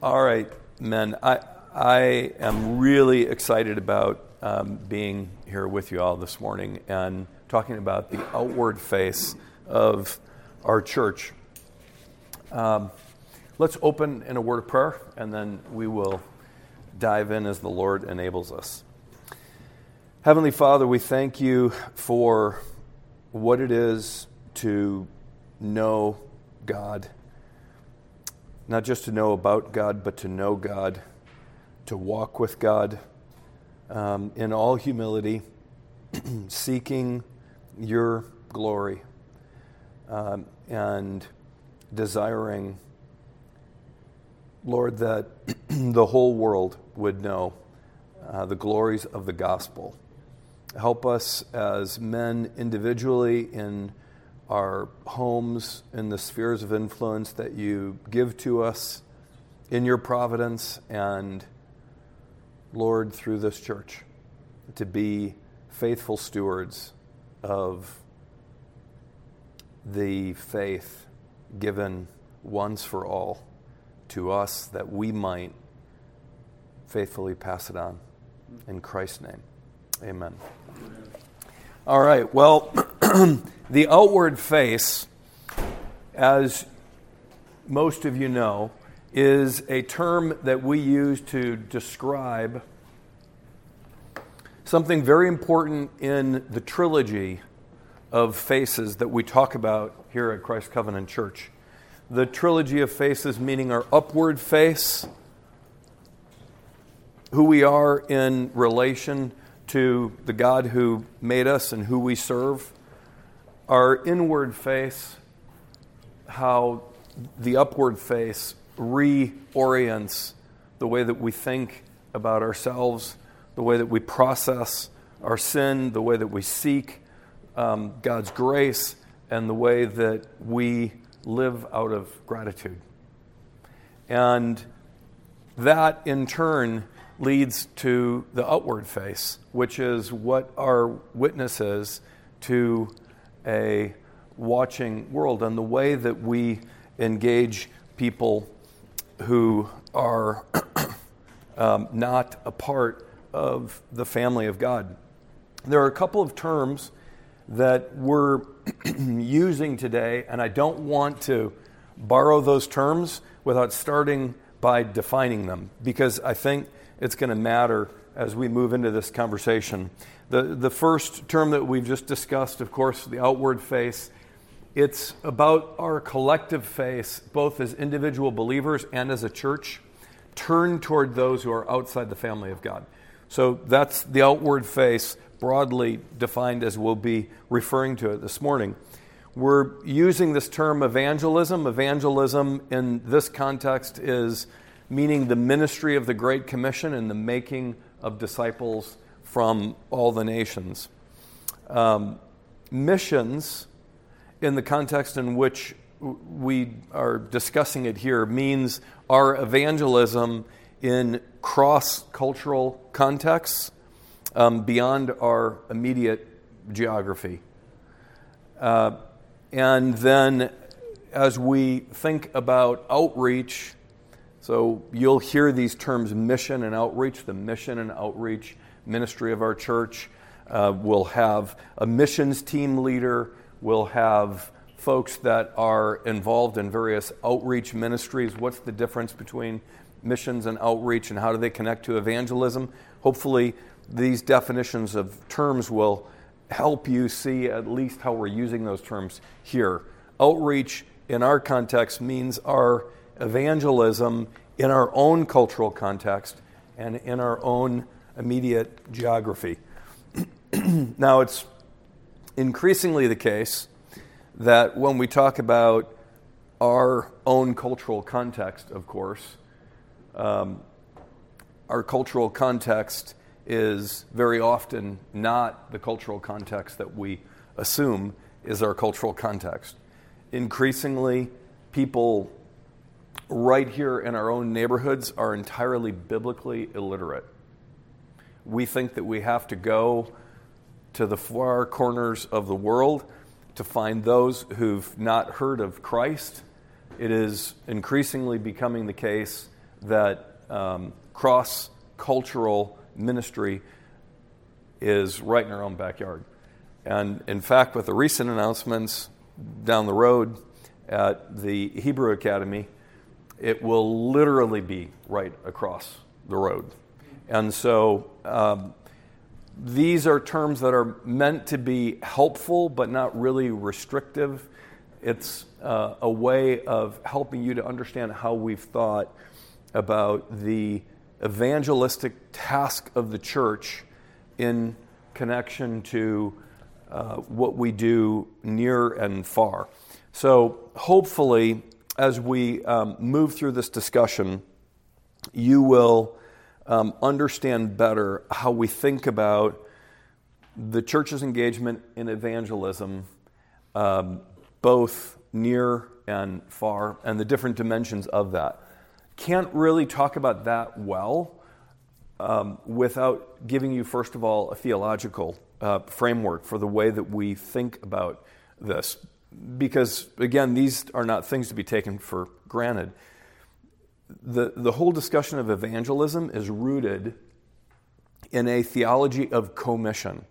All right, men. I, I am really excited about um, being here with you all this morning and talking about the outward face of our church. Um, let's open in a word of prayer and then we will dive in as the Lord enables us. Heavenly Father, we thank you for what it is to know God not just to know about God, but to know God, to walk with God um, in all humility, seeking your glory um, and desiring, Lord, that the whole world would know uh, the glories of the gospel. Help us as men individually in our homes and the spheres of influence that you give to us in your providence and, Lord, through this church, to be faithful stewards of the faith given once for all to us that we might faithfully pass it on. In Christ's name, amen. All right, well. The outward face, as most of you know, is a term that we use to describe something very important in the trilogy of faces that we talk about here at Christ Covenant Church. The trilogy of faces, meaning our upward face, who we are in relation to the God who made us and who we serve our inward face, how the upward face reorients the way that we think about ourselves, the way that we process our sin, the way that we seek um, God's grace, and the way that we live out of gratitude. And that in turn leads to the outward face, which is what our witness is to a watching world and the way that we engage people who are um, not a part of the family of God. There are a couple of terms that we're using today, and I don't want to borrow those terms without starting by defining them because I think it's going to matter as we move into this conversation. The, the first term that we've just discussed, of course, the outward face, it's about our collective face, both as individual believers and as a church, turned toward those who are outside the family of God. So that's the outward face, broadly defined as we'll be referring to it this morning. We're using this term evangelism. Evangelism in this context is meaning the ministry of the Great Commission and the making of disciples from all the nations. Um, missions, in the context in which we are discussing it here, means our evangelism in cross cultural contexts um, beyond our immediate geography. Uh, and then as we think about outreach, so you'll hear these terms mission and outreach, the mission and outreach ministry of our church. Uh, we'll have a missions team leader. We'll have folks that are involved in various outreach ministries. What's the difference between missions and outreach, and how do they connect to evangelism? Hopefully, these definitions of terms will help you see at least how we're using those terms here. Outreach in our context means our evangelism in our own cultural context and in our own immediate geography. now, it's increasingly the case that when we talk about our own cultural context, of course, um, our cultural context is very often not the cultural context that we assume is our cultural context. Increasingly, people right here in our own neighborhoods are entirely biblically illiterate we think that we have to go to the far corners of the world to find those who've not heard of Christ. It is increasingly becoming the case that um, cross cultural ministry is right in our own backyard. And in fact, with the recent announcements down the road at the Hebrew Academy, it will literally be right across the road. And so um, these are terms that are meant to be helpful but not really restrictive. It's uh, a way of helping you to understand how we've thought about the evangelistic task of the church in connection to uh, what we do near and far. So, hopefully, as we um, move through this discussion, you will um, understand better how we think about the church's engagement in evangelism, um, both near and far, and the different dimensions of that. Can't really talk about that well um, without giving you, first of all, a theological uh, framework for the way that we think about this. Because, again, these are not things to be taken for granted. The, the whole discussion of evangelism is rooted in a theology of commission,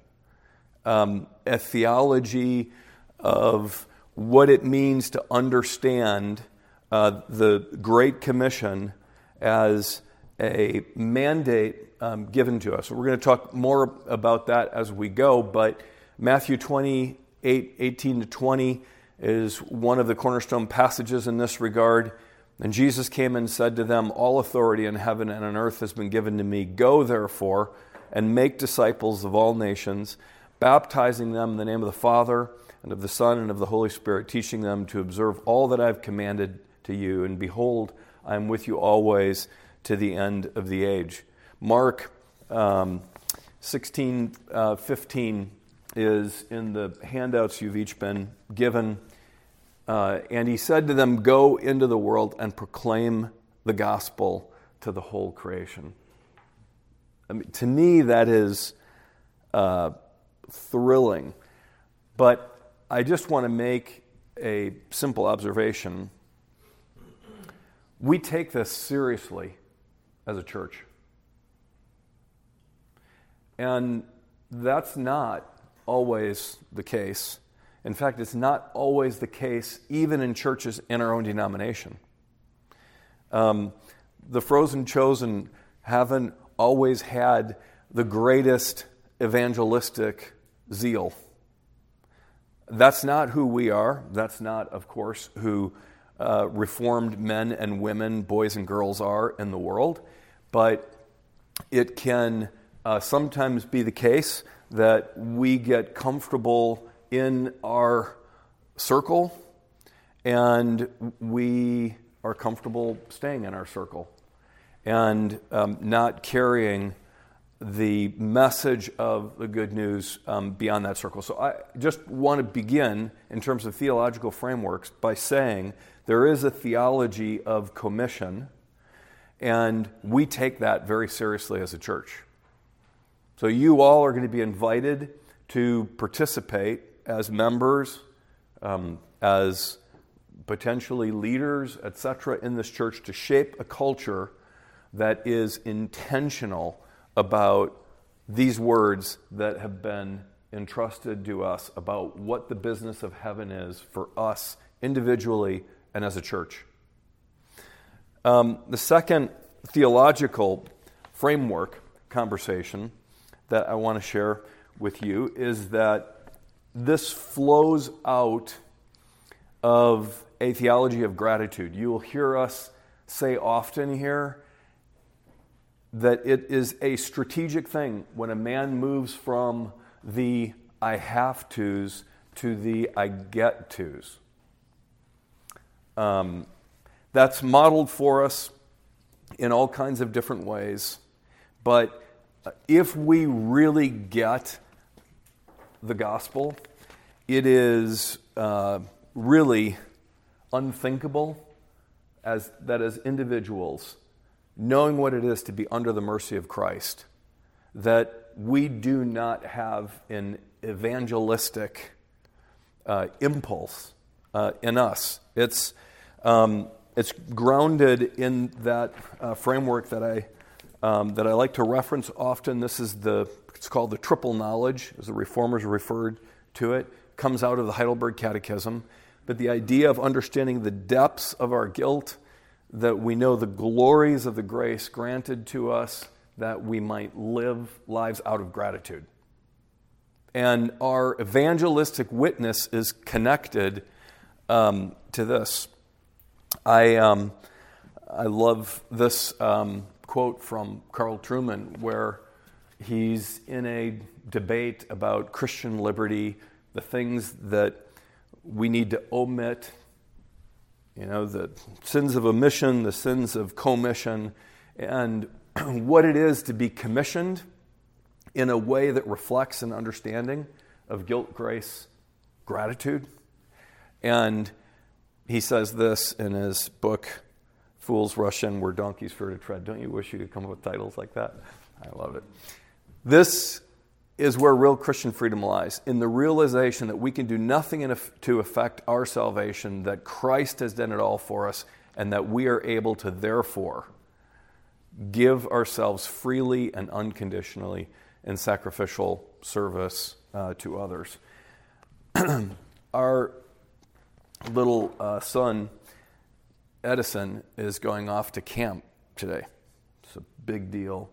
um, a theology of what it means to understand uh, the Great Commission as a mandate um, given to us. We're going to talk more about that as we go, but Matthew 28 18 to 20 is one of the cornerstone passages in this regard. And Jesus came and said to them, All authority in heaven and on earth has been given to me. Go, therefore, and make disciples of all nations, baptizing them in the name of the Father, and of the Son, and of the Holy Spirit, teaching them to observe all that I've commanded to you. And behold, I am with you always to the end of the age. Mark um, 16, uh, 15 is in the handouts you've each been given. Uh, and he said to them, Go into the world and proclaim the gospel to the whole creation. I mean, to me, that is uh, thrilling. But I just want to make a simple observation. We take this seriously as a church. And that's not always the case. In fact, it's not always the case, even in churches in our own denomination. Um, the frozen chosen haven't always had the greatest evangelistic zeal. That's not who we are. That's not, of course, who uh, reformed men and women, boys and girls are in the world. But it can uh, sometimes be the case that we get comfortable in our circle and we are comfortable staying in our circle and um, not carrying the message of the good news um, beyond that circle. So I just want to begin in terms of theological frameworks by saying there is a theology of commission, and we take that very seriously as a church. So you all are going to be invited to participate as members, um, as potentially leaders, etc., in this church to shape a culture that is intentional about these words that have been entrusted to us about what the business of heaven is for us individually and as a church. Um, the second theological framework conversation that I want to share with you is that this flows out of a theology of gratitude. You will hear us say often here that it is a strategic thing when a man moves from the I have to's to the I get to's. Um, that's modeled for us in all kinds of different ways, but if we really get the gospel, it is uh, really unthinkable as that as individuals, knowing what it is to be under the mercy of Christ, that we do not have an evangelistic uh, impulse uh, in us. It's um, it's grounded in that uh, framework that I, um, that I like to reference often. This is the, it's called the triple knowledge, as the reformers referred to it. Comes out of the Heidelberg Catechism. But the idea of understanding the depths of our guilt, that we know the glories of the grace granted to us, that we might live lives out of gratitude. And our evangelistic witness is connected um, to this. I, um, I love this um, quote from Carl Trueman where he's in a debate about Christian liberty, the things that we need to omit, you know, the sins of omission, the sins of commission, and what it is to be commissioned in a way that reflects an understanding of guilt, grace, gratitude. And he says this in his book, Fools Rush In Where Donkeys Fear to Tread. Don't you wish you could come up with titles like that? I love it. This is where real Christian freedom lies in the realization that we can do nothing to affect our salvation, that Christ has done it all for us, and that we are able to therefore give ourselves freely and unconditionally in sacrificial service uh, to others. Our little uh, son, Edison, is going off to camp today. It's a big deal.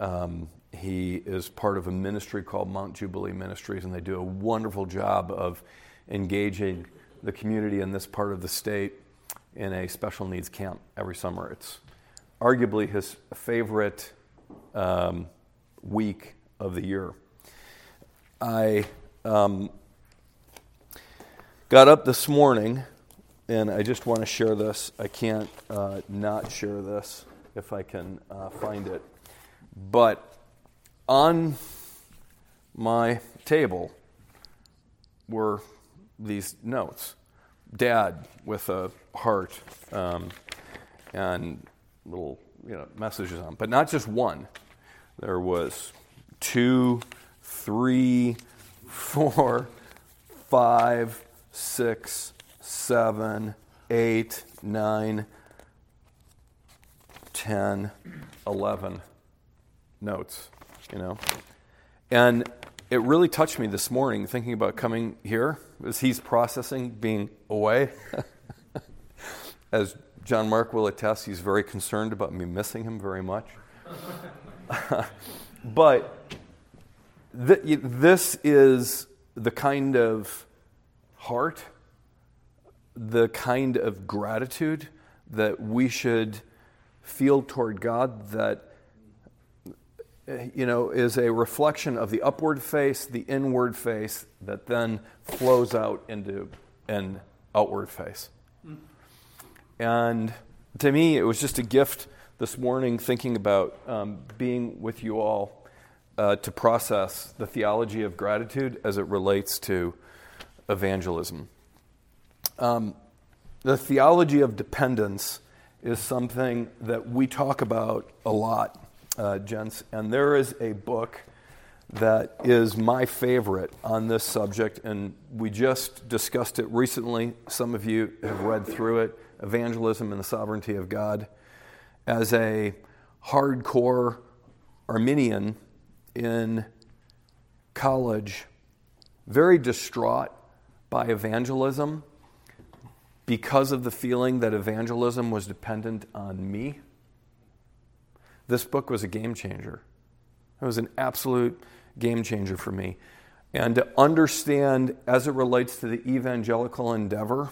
Um, he is part of a ministry called Mount Jubilee Ministries, and they do a wonderful job of engaging the community in this part of the state in a special needs camp every summer. It's arguably his favorite um, week of the year. I um, got up this morning and I just want to share this. I can't uh, not share this if I can uh, find it. But on my table were these notes. Dad with a heart um, and little you know, messages on, but not just one. There was two, three, four, five, six, seven, eight, nine, ten, eleven notes, you know. And it really touched me this morning thinking about coming here as he's processing being away. as John Mark will attest, he's very concerned about me missing him very much. but th- this is the kind of heart, the kind of gratitude that we should feel toward God that you know is a reflection of the upward face, the inward face that then flows out into an outward face. And to me, it was just a gift this morning thinking about um, being with you all uh, to process the theology of gratitude as it relates to evangelism. Um, the theology of dependence is something that we talk about a lot, uh, gents, and there is a book that is my favorite on this subject, and we just discussed it recently. Some of you have read through it Evangelism and the Sovereignty of God. As a hardcore Arminian in college, very distraught by evangelism because of the feeling that evangelism was dependent on me. This book was a game changer. It was an absolute game changer for me. And to understand, as it relates to the evangelical endeavor,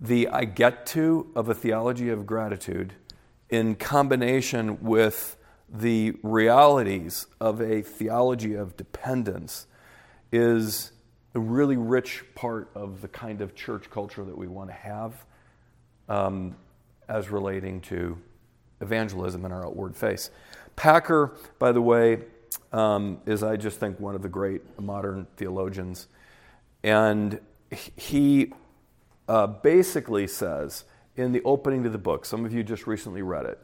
the I get to of a theology of gratitude in combination with the realities of a theology of dependence is a really rich part of the kind of church culture that we want to have um, as relating to evangelism in our outward face. Packer, by the way, um, is, I just think, one of the great modern theologians. And he uh, basically says in the opening to the book, some of you just recently read it,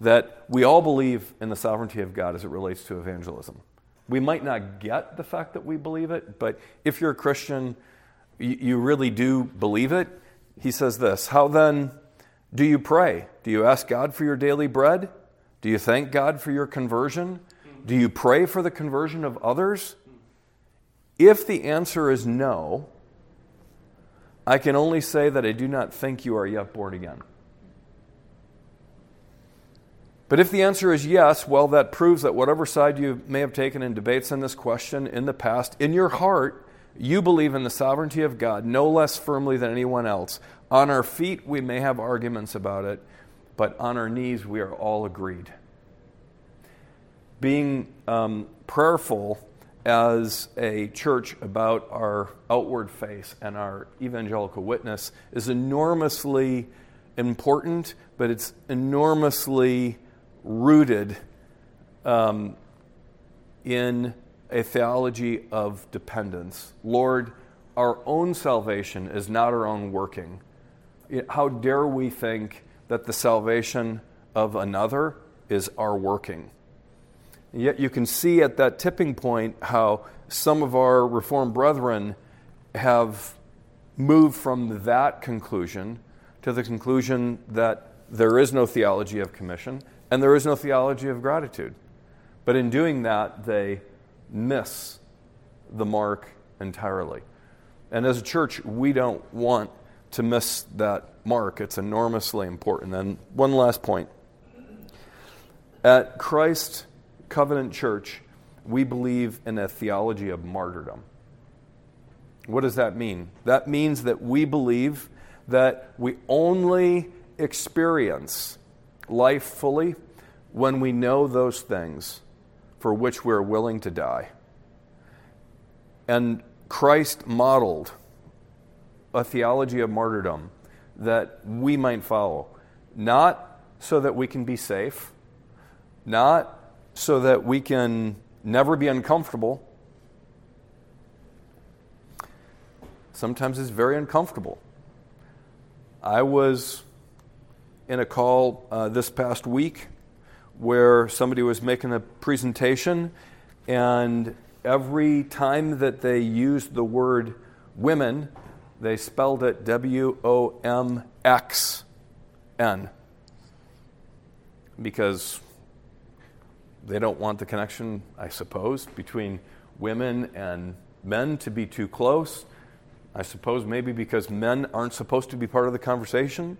that we all believe in the sovereignty of God as it relates to evangelism. We might not get the fact that we believe it, but if you're a Christian, you, you really do believe it. he says this How then do you pray? Do you ask God for your daily bread? Do you thank God for your conversion? Do you pray for the conversion of others? If the answer is no, I can only say that I do not think you are yet born again. But if the answer is yes, well, that proves that whatever side you may have taken in debates on this question in the past, in your heart, you believe in the sovereignty of God no less firmly than anyone else. On our feet, we may have arguments about it, but on our knees, we are all agreed. Being um, prayerful as a church about our outward face and our evangelical witness is enormously important, but it's enormously rooted um, in a theology of dependence. Lord, our own salvation is not our own working. How dare we think that the salvation of another is our working? And yet you can see at that tipping point how some of our Reformed brethren have moved from that conclusion to the conclusion that there is no theology of commission and there is no theology of gratitude. But in doing that, they miss the mark entirely. And as a church, we don't want to miss that mark. It's enormously important. And one last point. At Christ Covenant Church, we believe in a theology of martyrdom. What does that mean? That means that we believe that we only experience life fully when we know those things for which we're willing to die. And Christ modeled a theology of martyrdom that we might follow, not so that we can be safe, not so that we can never be uncomfortable. Sometimes it's very uncomfortable. I was in a call uh, this past week where somebody was making a presentation, and every time that they used the word women, they spelled it W O M X N because they don't want the connection, I suppose, between women and men to be too close. I suppose maybe because men aren't supposed to be part of the conversation.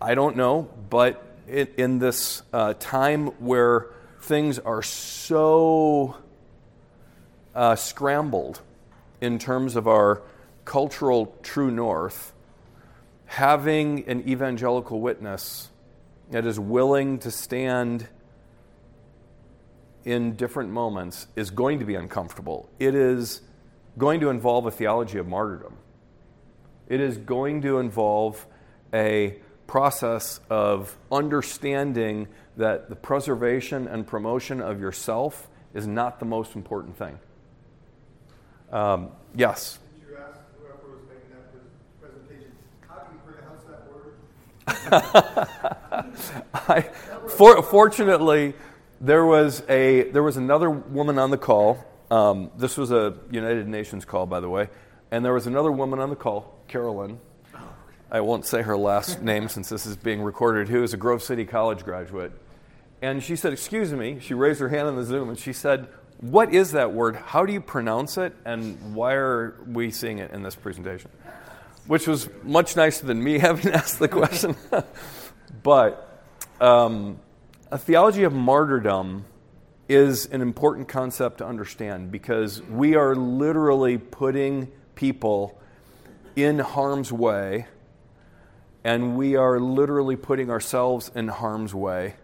I don't know, but in, this uh, time where things are so uh, scrambled in terms of our cultural true north, having an evangelical witness that is willing to stand in different moments is going to be uncomfortable. It is going to involve a theology of martyrdom. It is going to involve a process of understanding that the preservation and promotion of yourself is not the most important thing. Um, yes? Did you ask whoever was making that presentation, how do you pronounce that word? I, for, fortunately, there was, a, there was another woman on the call. Um, this was a United Nations call, by the way. And there was another woman on the call, Carolyn, I won't say her last name since this is being recorded, who is a Grove City College graduate. And she said, Excuse me. She raised her hand on the Zoom and she said, What is that word? How do you pronounce it? And why are we seeing it in this presentation? Which was much nicer than me having asked the question. but um, a theology of martyrdom is an important concept to understand because we are literally putting people in harm's way and we are literally putting ourselves in harm's way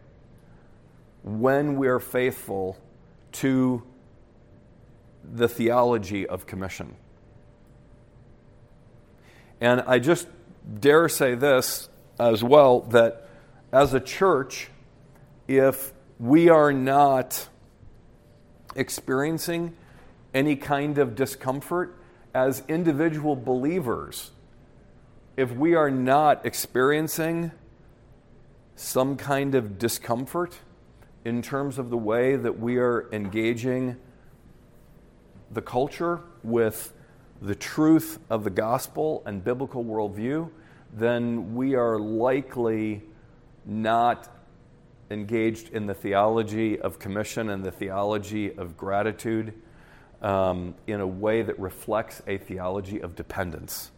when we are faithful to the theology of commission. And I just dare say this as well that as a church, if we are not experiencing any kind of discomfort as individual believers, if we are not experiencing some kind of discomfort in terms of the way that we are engaging the culture with the truth of the gospel and biblical worldview, then we are likely not engaged in the theology of commission and the theology of gratitude um, in a way that reflects a theology of dependence.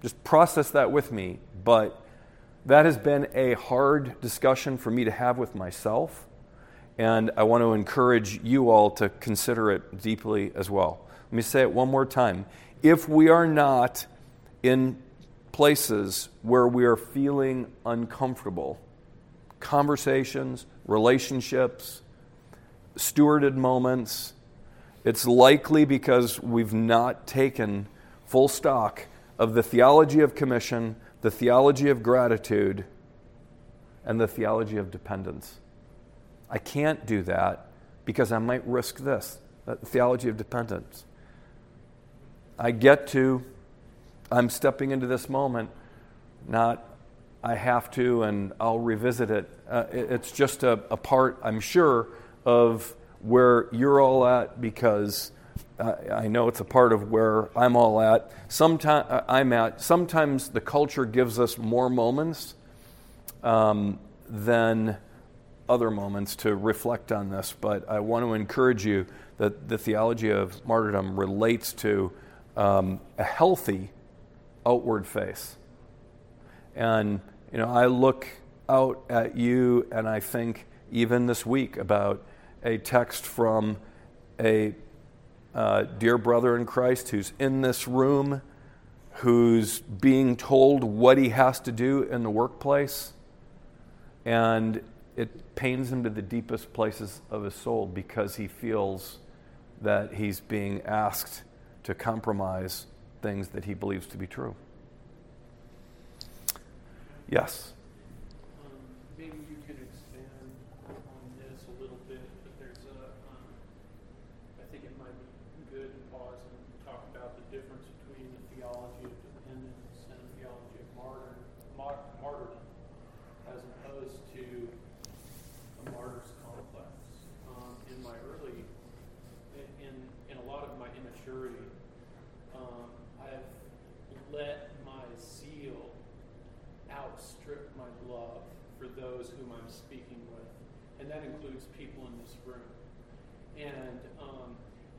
Just process that with me, but that has been a hard discussion for me to have with myself, and I want to encourage you all to consider it deeply as well. Let me say it one more time. If we are not in places where we are feeling uncomfortable, conversations, relationships, stewarded moments, it's likely because we've not taken full stock of the theology of commission, the theology of gratitude, and the theology of dependence. I can't do that because I might risk this the theology of dependence. I get to, I'm stepping into this moment, not I have to and I'll revisit it. Uh, it's just a, a, part, I'm sure, of where you're all at because uh, I know it's a part of where I'm all at. Sometimes uh, I'm at. Sometimes the culture gives us more moments um, than other moments to reflect on this. But I want to encourage you that the theology of martyrdom relates to um, a healthy outward face. And you know, I look out at you and I think even this week about a text from a uh, dear brother in Christ who's in this room, who's being told what he has to do in the workplace, and it pains him to the deepest places of his soul because he feels that he's being asked to compromise things that he believes to be true. Yes.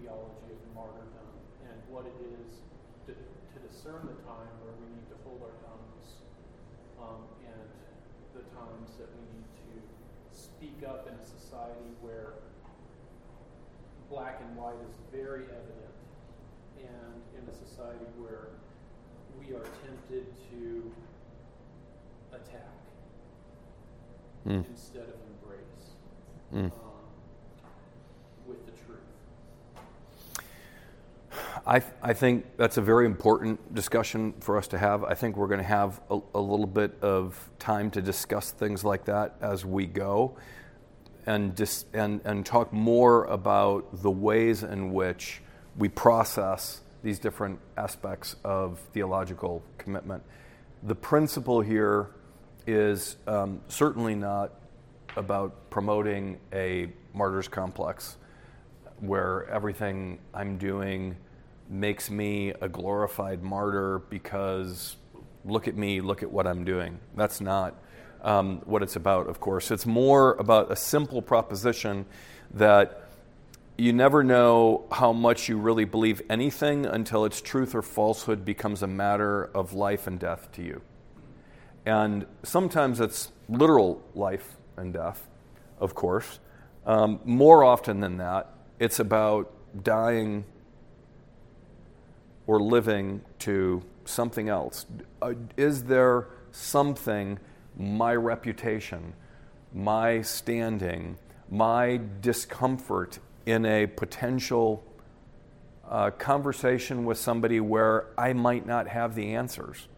theology of martyrdom and what it is to, to discern the time where we need to hold our tongues um, and the times that we need to speak up in a society where black and white is very evident and in a society where we are tempted to attack mm. instead of embrace mm. um, with the truth. I, I think that's a very important discussion for us to have. I think we're going to have a, a little bit of time to discuss things like that as we go and, dis, and, and talk more about the ways in which we process these different aspects of theological commitment. The principle here is um, certainly not about promoting a martyr's complex where everything I'm doing makes me a glorified martyr because look at me, look at what I'm doing. That's not um, what it's about, of course. It's more about a simple proposition that you never know how much you really believe anything until its truth or falsehood becomes a matter of life and death to you. And sometimes it's literal life and death, of course. Um, more often than that, it's about dying or living to something else. Uh, is there something, my reputation, my standing, my discomfort in a potential uh, conversation with somebody where I might not have the answers,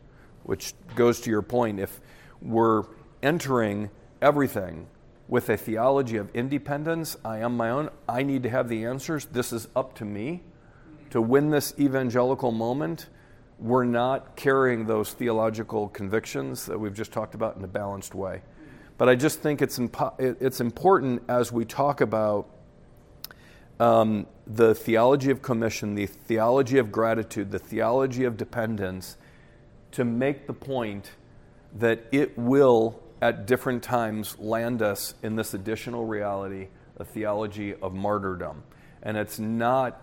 which goes to your point. If we're entering everything with a theology of independence, I am my own, I need to have the answers, this is up to me to win this evangelical moment, we're not carrying those theological convictions that we've just talked about in a balanced way. But I just think it's, impo- it's important as we talk about um, the theology of commission, the theology of gratitude, the theology of dependence, to make the point that it will, at different times, land us in this additional reality, a theology of martyrdom. And it's not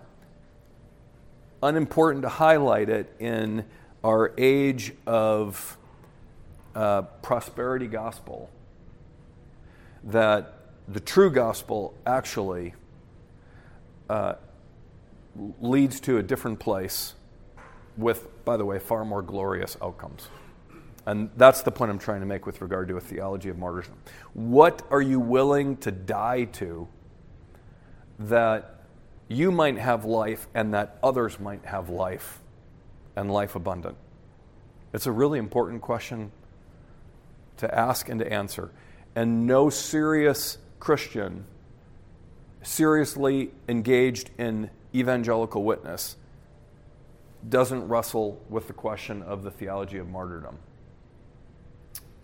unimportant to highlight it in our age of uh, prosperity gospel that the true gospel actually uh, leads to a different place with, by the way, far more glorious outcomes. And that's the point I'm trying to make with regard to a theology of martyrdom. What are you willing to die to that you might have life and that others might have life and life abundant? It's a really important question to ask and to answer. And no serious Christian, seriously engaged in evangelical witness, doesn't wrestle with the question of the theology of martyrdom.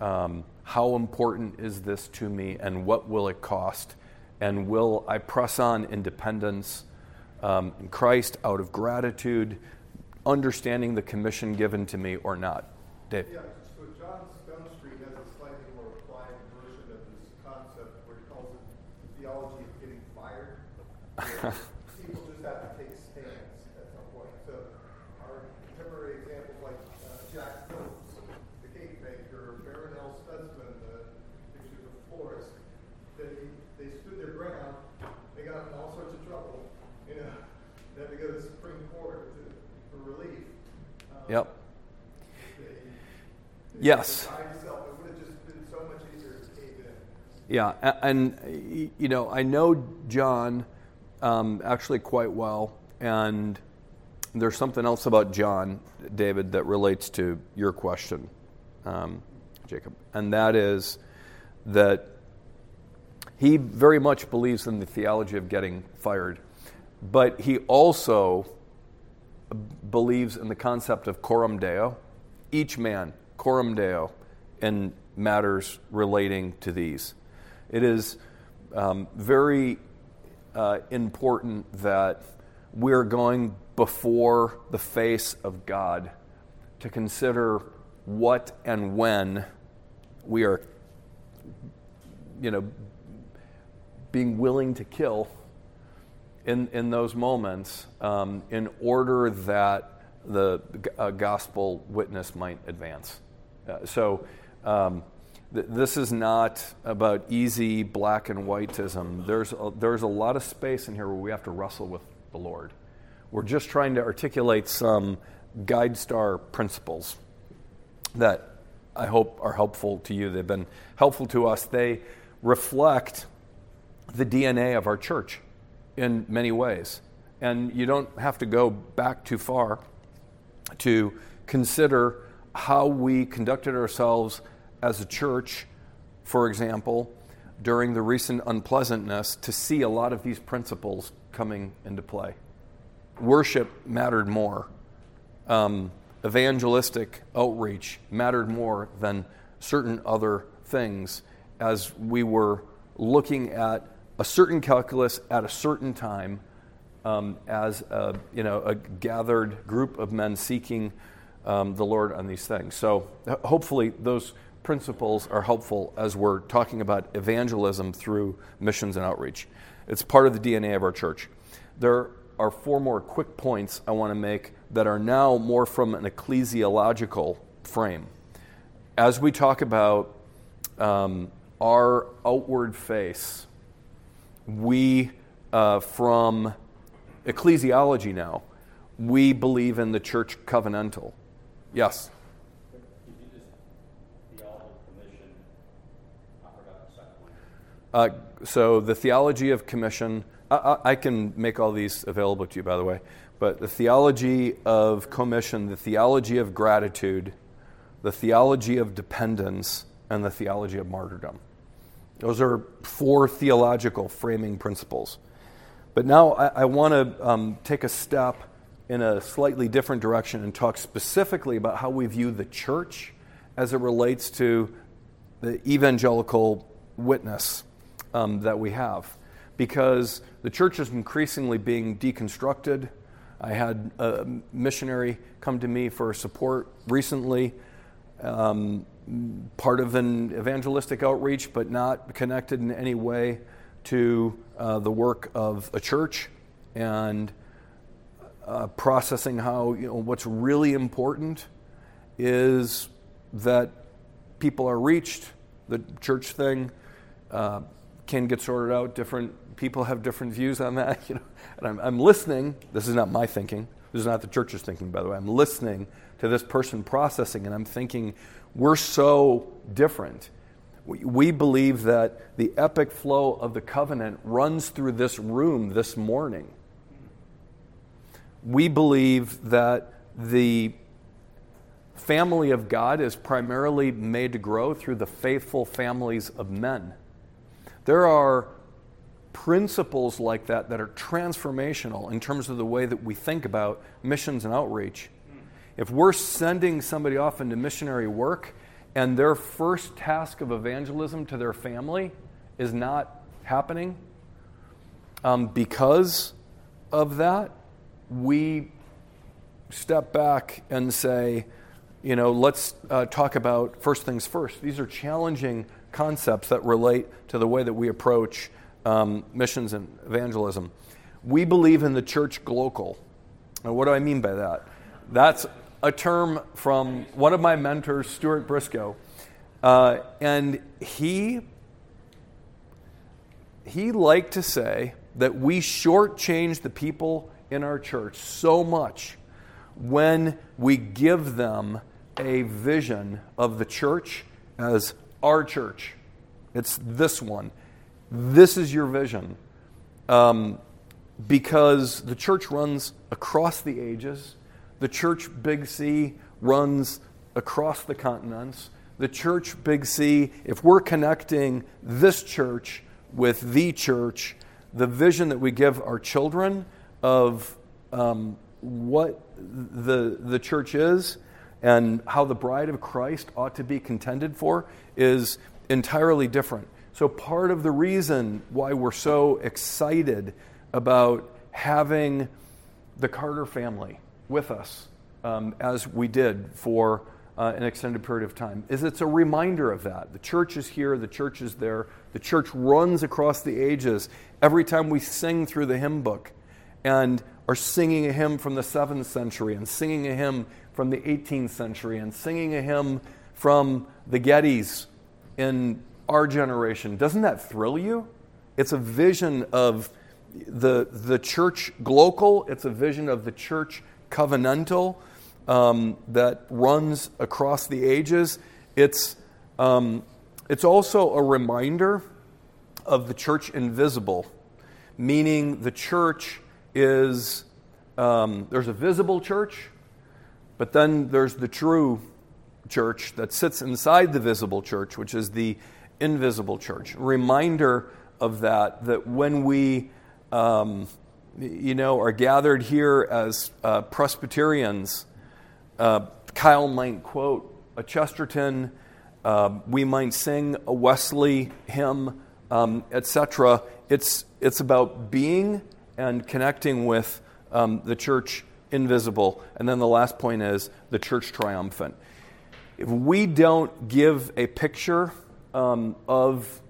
Um, how important is this to me, and what will it cost? And will I press on independence? um, in Christ out of gratitude, understanding the commission given to me or not. Dave. Yeah, so John has a slightly more applied version of this concept where he calls it the theology of getting fired. People just have to take stands at some point. So our contemporary examples like uh, Jack Phillips, the cake maker, Barronelle Stutzman, the pictures of Forrest, they, they stood their ground. They got in all sorts of trouble you know, they had to go to the Supreme Court to, for relief. Um, yep. They, they yes. Yeah, and you know, I know John um, actually quite well, and there's something else about John, David, that relates to your question, um, Jacob, and that is that he very much believes in the theology of getting fired but he also believes in the concept of coram deo, each man, coram deo, in matters relating to these. It is um, very uh, important that we're going before the face of God to consider what and when we are, you know, being willing to kill in, in those moments um, in order that the uh, gospel witness might advance. Uh, so, um, th- this is not about easy black and whiteism. There's a, there's a lot of space in here where we have to wrestle with the Lord. We're just trying to articulate some guide star principles that I hope are helpful to you. They've been helpful to us. They reflect the DNA of our church in many ways. And you don't have to go back too far to consider how we conducted ourselves as a church, for example, during the recent unpleasantness, to see a lot of these principles coming into play. Worship mattered more. Um, evangelistic outreach mattered more than certain other things as we were looking at a certain calculus at a certain time um, as a, you know, a gathered group of men seeking um, the Lord on these things. So hopefully those principles are helpful as we're talking about evangelism through missions and outreach. It's part of the DNA of our church. There are four more quick points I want to make that are now more from an ecclesiological frame. As we talk about um, our outward face, we, uh, from ecclesiology now, we believe in the church covenantal. Yes? Uh, so the theology of commission, I, I, can make all these available to you, by the way. but the theology of commission, the theology of gratitude, the theology of dependence, and the theology of martyrdom. Those are four theological framing principles. But now I, I want to um, take a step in a slightly different direction and talk specifically about how we view the church as it relates to the evangelical witness um, that we have. Because the church is increasingly being deconstructed. I had a missionary come to me for support recently, um, part of an evangelistic outreach, but not connected in any way to uh, the work of a church and uh, processing how you know what's really important is that people are reached. The church thing uh, can get sorted out. Different people have different views on that. You know, and I'm, I'm listening. This is not my thinking. This is not the church's thinking, by the way. I'm listening to this person processing, and I'm thinking, we're so different. We, we believe that the epic flow of the covenant runs through this room this morning. We believe that the family of God is primarily made to grow through the faithful families of men. There are principles like that that are transformational in terms of the way that we think about missions and outreach. If we're sending somebody off into missionary work and their first task of evangelism to their family is not happening um, because of that, we step back and say, you know, let's uh, talk about first things first. These are challenging concepts that relate to the way that we approach um, missions and evangelism. We believe in the church glocal. Now, what do I mean by that? That's a term from one of my mentors, Stuart Briscoe. Uh, and he, he liked to say that we shortchange the people in our church so much when we give them a vision of the church as our church. It's this one. This is your vision. Um, because the church runs across the ages, the church Big C runs across the continents. The church Big C, if we're connecting this church with the church, the vision that we give our children of um, what the, the church is and how the bride of Christ ought to be contended for is entirely different. So, part of the reason why we're so excited about having the Carter family with us, um, as we did for uh, an extended period of time, is it's a reminder of that. The church is here, the church is there, the church runs across the ages. Every time we sing through the hymn book and are singing a hymn from the 7th century and singing a hymn from the 18th century and singing a hymn from the Gettys in our generation. Doesn't that thrill you? It's a vision of the, the church glocal, it's a vision of the church covenantal um, that runs across the ages. It's, um, it's also a reminder of the church invisible, meaning the church is um, there's a visible church but then there's the true church that sits inside the visible church, which is the invisible church. Reminder of that, that when we, um, you know, are gathered here as uh, Presbyterians, uh, Kyle might quote a Chesterton, uh, we might sing a Wesley hymn, um, etc. It's, it's about being and connecting with um, the church invisible. And then the last point is the church triumphant. If we don't give a picture um, of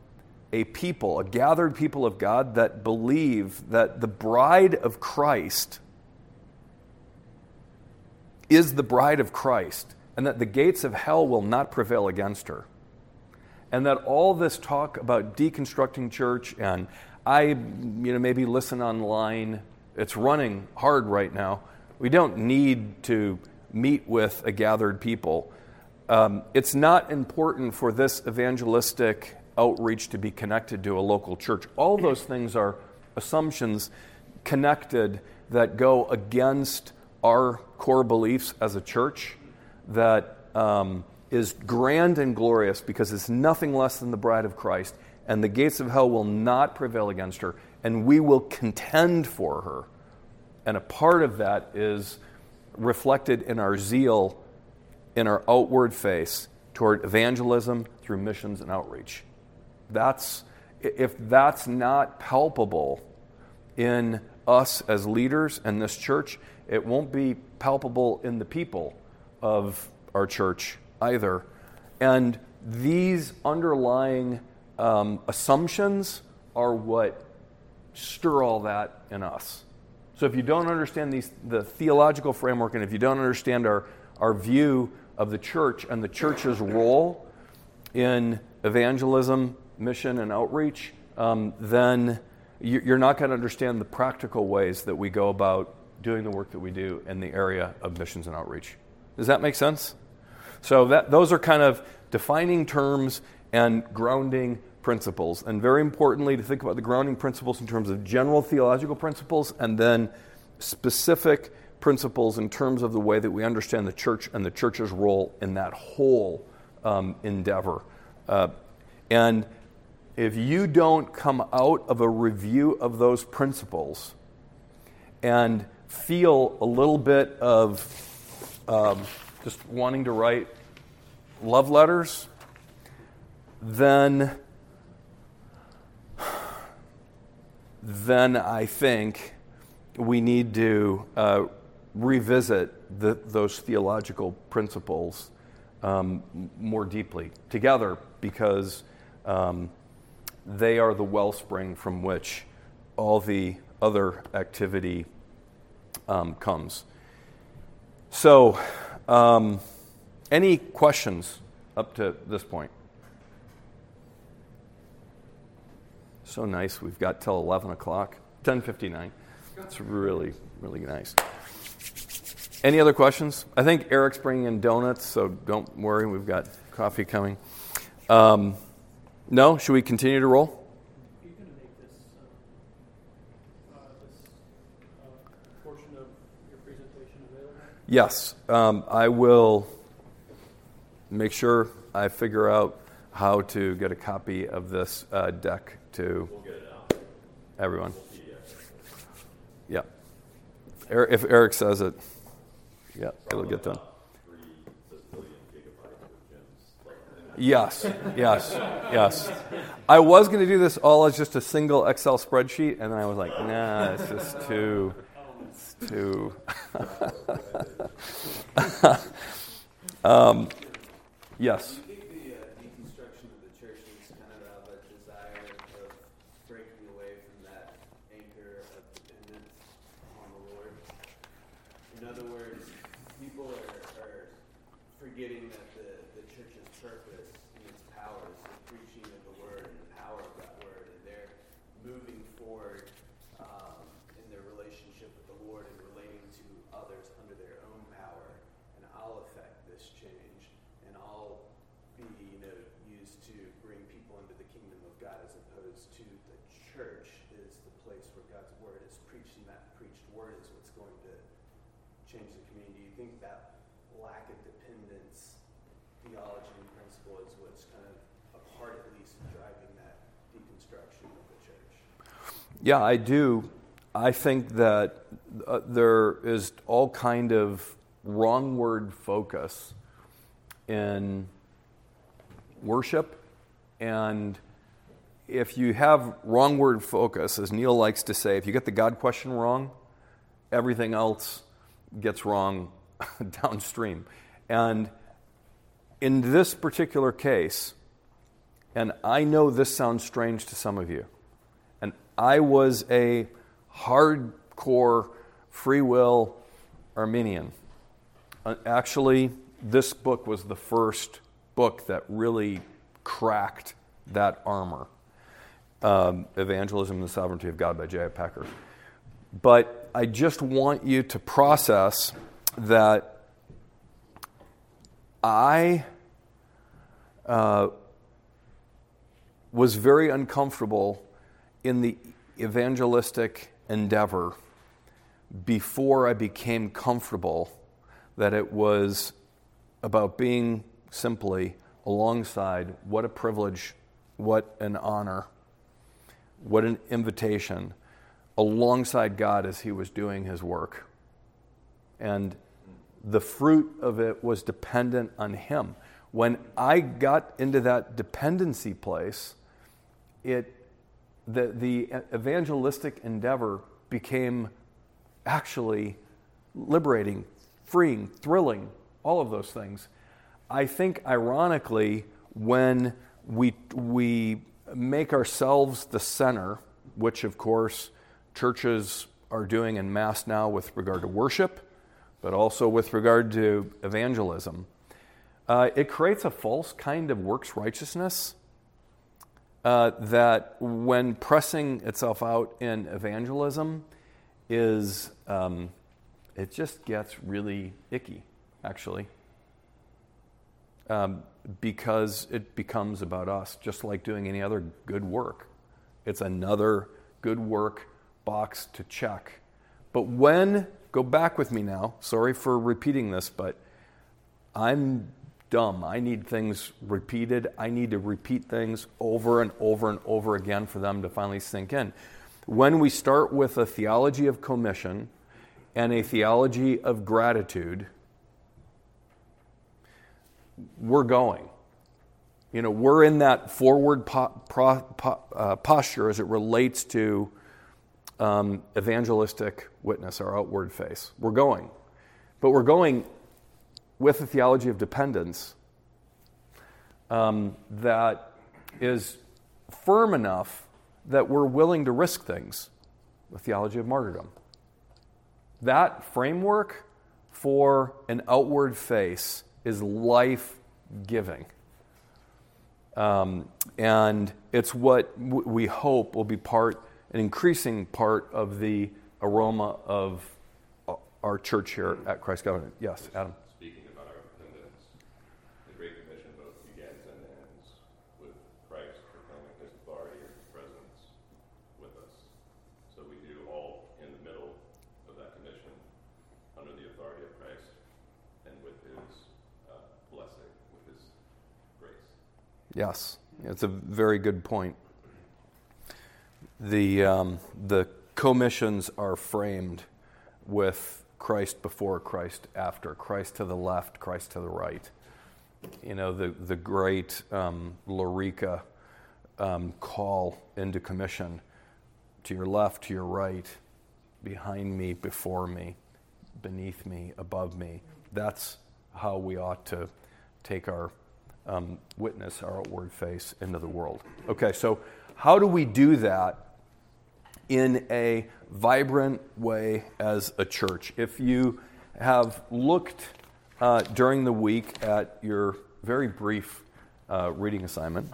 a people, a gathered people of God that believe that the bride of Christ is the bride of Christ and that the gates of hell will not prevail against her. And that all this talk about deconstructing church and I, you know, maybe listen online, it's running hard right now. We don't need to meet with a gathered people. Um, it's not important for this evangelistic outreach to be connected to a local church. All those things are assumptions connected that go against our core beliefs as a church that um, is grand and glorious because it's nothing less than the bride of Christ, and the gates of hell will not prevail against her, and we will contend for her. And a part of that is reflected in our zeal, in our outward face toward evangelism through missions and outreach. That's, if that's not palpable in us as leaders and this church, it won't be palpable in the people of our church either. And these underlying um, assumptions are what stir all that in us. So if you don't understand these, the theological framework and if you don't understand our, our view of the church and the church's role in evangelism, mission, and outreach, um, then you're not going to understand the practical ways that we go about doing the work that we do in the area of missions and outreach. Does that make sense? So that, those are kind of defining terms and grounding principles. And very importantly, to think about the grounding principles in terms of general theological principles and then specific principles in terms of the way that we understand the church and the church's role in that whole um, endeavor. Uh, and if you don't come out of a review of those principles and feel a little bit of um, just wanting to write love letters, then then I think we need to uh, revisit the, those theological principles um, more deeply together because um, they are the wellspring from which all the other activity um, comes. So, um, any questions up to this point? So nice. We've got till 11 o'clock, 10:59. It's really, really nice. Any other questions? I think Eric's bringing in donuts, so don't worry. We've got coffee coming. Um, no? Should we continue to roll? Yes. Um, I will make sure I figure out how to get a copy of this uh, deck to everyone. Yeah. Er- If Eric says it, yeah, it'll get done. Yes, yes, yes. I was going to do this all as just a single Excel spreadsheet, and then I was like, nah, it's just too, it's too. um, yes. Do you think the uh, deconstruction of the church is kind of out of a desire of breaking away from that anchor of dependence on the Lord? In other words, people are, are forgetting that the, the church's purpose and its power is the preaching of the word and the power of that word, and they're moving forward um, in their relationship with the Lord and relating to others under their own power. And I'll affect this change, and I'll be, you know, used to bring people into the kingdom of God as opposed to the church is the place where God's word is preached, and that preached word is what's going to change the community. Do you think that lack of dependence theology and principle is what's kind of a part, at least, of driving that deconstruction of the church? Yeah, I do. I think that uh, there is all kind of wrong word focus in worship and if you have wrong word focus as Neil likes to say if you get the God question wrong everything else gets wrong downstream and in this particular case and I know this sounds strange to some of you I was a hardcore free will Arminian. Uh, Actually, this book was the first book that really cracked that armor um, Evangelism and the Sovereignty of God by J.I. Packer. But I just want you to process that I uh, was very uncomfortable in the evangelistic endeavor before I became comfortable that it was about being simply alongside what a privilege, what an honor, what an invitation, alongside God as He was doing His work. And the fruit of it was dependent on Him. When I got into that dependency place, it, the, the evangelistic endeavor became actually liberating, freeing, thrilling, all of those things. I think, ironically, when we, we make ourselves the center, which of course churches are doing in mass now with regard to worship, but also with regard to evangelism, uh, it creates a false kind of works righteousness uh, that, when pressing itself out in evangelism, is um, it just gets really icky, actually, um, because it becomes about us, just like doing any other good work. It's another good work box to check. But when, go back with me now, sorry for repeating this, but I'm dumb. I need things repeated. I need to repeat things over and over and over again for them to finally sink in. When we start with a theology of commission and a theology of gratitude, we're going. You know, we're in that forward po- pro- po- uh, posture as it relates to um, evangelistic witness, our outward face. We're going. But we're going with a theology of dependence um, that is firm enough that we're willing to risk things, the theology of martyrdom. That framework for an outward face is life giving. Um, and it's what w- we hope will be part, an increasing part of the aroma of uh, our church here at Christ Covenant. Yes, Adam. Yes, it's a very good point. The, um, the commissions are framed with Christ before, Christ after, Christ to the left, Christ to the right. You know, the, the great um, Lorica um, call into commission to your left, to your right, behind me, before me, beneath me, above me. That's how we ought to take our um, witness our outward face into the world. Okay, so how do we do that in a vibrant way as a church? If you have looked uh, during the week at your very brief uh, reading assignment,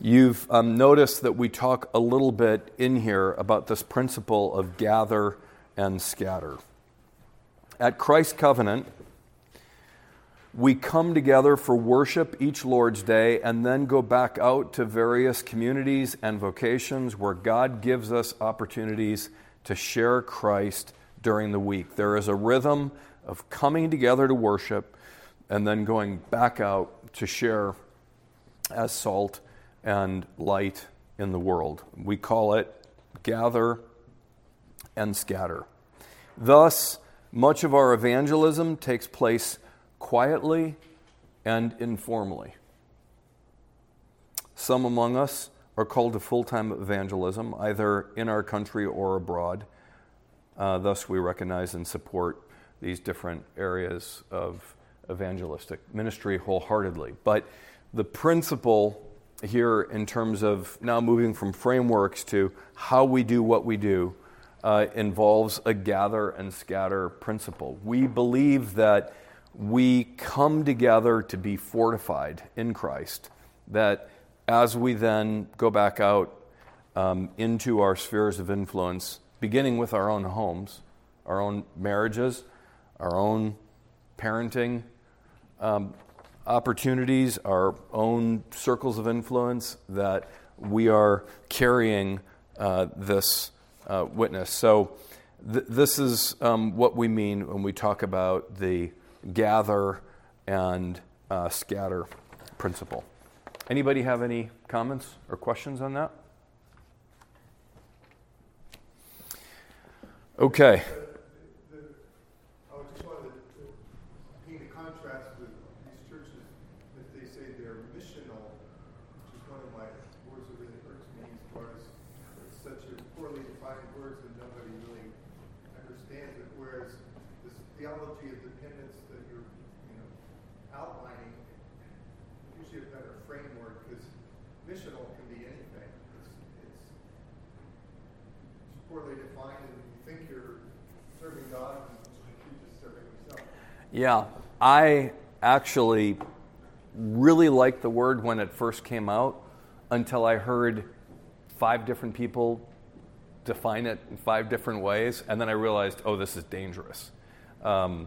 you've um, noticed that we talk a little bit in here about this principle of gather and scatter. At Christ Covenant, we come together for worship each Lord's Day and then go back out to various communities and vocations where God gives us opportunities to share Christ during the week. There is a rhythm of coming together to worship and then going back out to share as salt and light in the world. We call it gather and scatter. Thus, much of our evangelism takes place quietly and informally. Some among us are called to full time evangelism, either in our country or abroad. Uh, thus, we recognize and support these different areas of evangelistic ministry wholeheartedly. But the principle here, in terms of now moving from frameworks to how we do what we do, uh, involves a gather and scatter principle. We believe that we come together to be fortified in Christ. That as we then go back out um, into our spheres of influence, beginning with our own homes, our own marriages, our own parenting um, opportunities, our own circles of influence, that we are carrying uh, this uh, witness. So, th- this is um, what we mean when we talk about the gather and uh, scatter principle. Anybody have any comments or questions on that? Okay. The, the, I just wanted to paint a contrast with these churches that they say they're missional, which is one of my words that really irks me as far as it's such a poorly defined word that nobody really understands it. Whereas this theology of dependence that you're, you know, outlining gives you a better framework because missional can be anything. It's, it's, it's poorly defined, and you think you're serving God, and you're just serving yourself. Yeah, I actually really liked the word when it first came out until I heard five different people define it in five different ways, and then I realized, oh, this is dangerous. Um,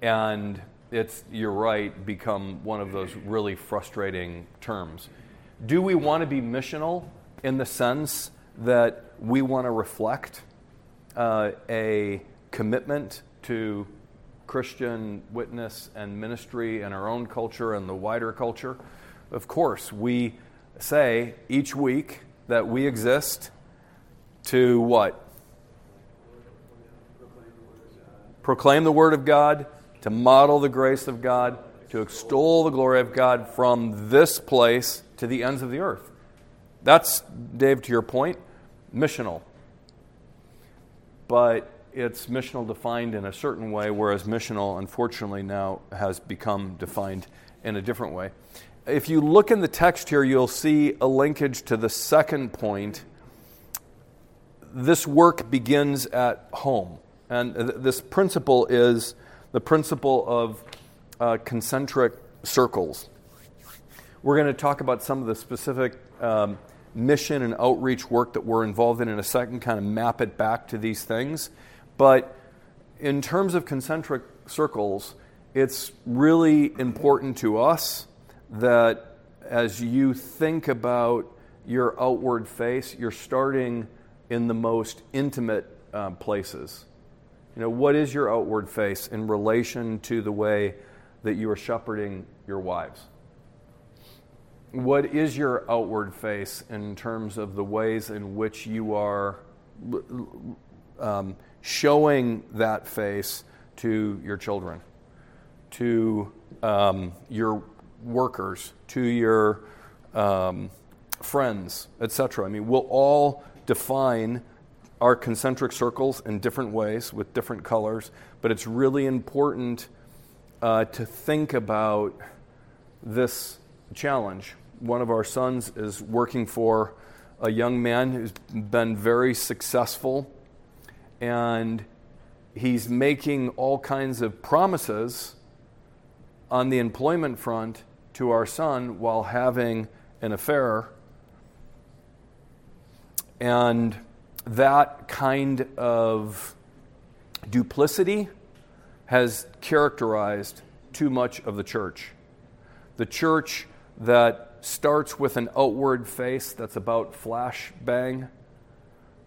and it's, you're right, become one of those really frustrating terms. Do we want to be missional in the sense that we want to reflect uh, a commitment to Christian witness and ministry in our own culture and the wider culture? Of course, we say each week that we exist to what? Proclaim the Word of God, to model the grace of God, to extol the glory of God from this place to the ends of the earth. That's, Dave, to your point, missional. But it's missional defined in a certain way, whereas missional, unfortunately, now has become defined in a different way. If you look in the text here, you'll see a linkage to the second point. This work begins at home. And th- this principle is the principle of uh, concentric circles. We're going to talk about some of the specific um, mission and outreach work that we're involved in in a second, kind of map it back to these things. But in terms of concentric circles, it's really important to us that as you think about your outward face, you're starting in the most intimate uh, places. You know, what is your outward face in relation to the way that you are shepherding your wives? What is your outward face in terms of the ways in which you are um, showing that face to your children, to um, your workers, to your um, friends, etc.? I mean, we'll all define our concentric circles in different ways with different colors, but it's really important uh, to think about this challenge. One of our sons is working for a young man who's been very successful, and he's making all kinds of promises on the employment front to our son while having an affair. And that kind of duplicity has characterized too much of the church. The church that starts with an outward face that's about flash bang,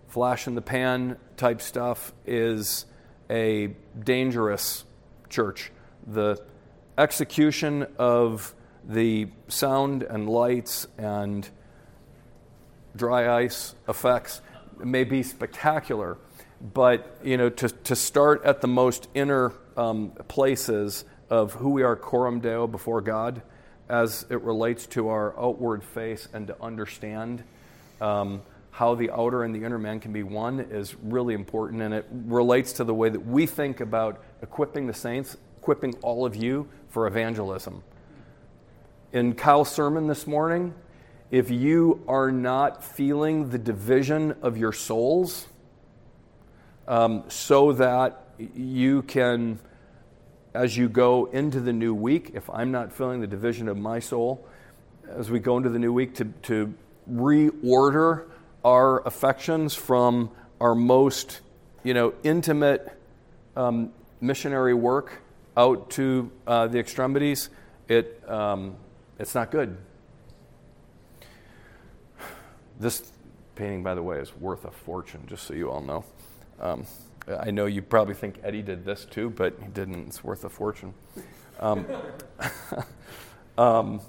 flash in the pan type stuff is a dangerous church. The execution of the sound and lights and dry ice effects may be spectacular, but you know, to, to start at the most inner um, places of who we are coram deo before God as it relates to our outward face and to understand um, how the outer and the inner man can be one is really important and it relates to the way that we think about equipping the saints equipping all of you for evangelism. In kyle's sermon this morning if you are not feeling the division of your souls um, so that you can, as you go into the new week, if I'm not feeling the division of my soul, as we go into the new week, to, to reorder our affections from our most you know, intimate um, missionary work out to uh, the extremities, it, um, it's not good. This painting, by the way, is worth a fortune, just so you all know. Um, I know you probably think Eddie did this too, but he didn't. It's worth a fortune. Um, um,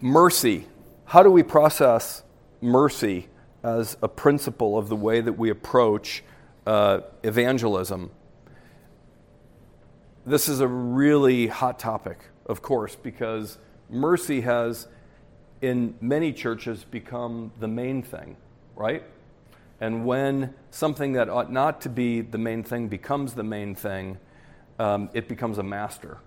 mercy. How do we process mercy as a principle of the way that we approach uh, evangelism? This is a really hot topic, of course, because mercy has, in many churches, become the main thing, right? And when something that ought not to be the main thing becomes the main thing, um, it becomes a master.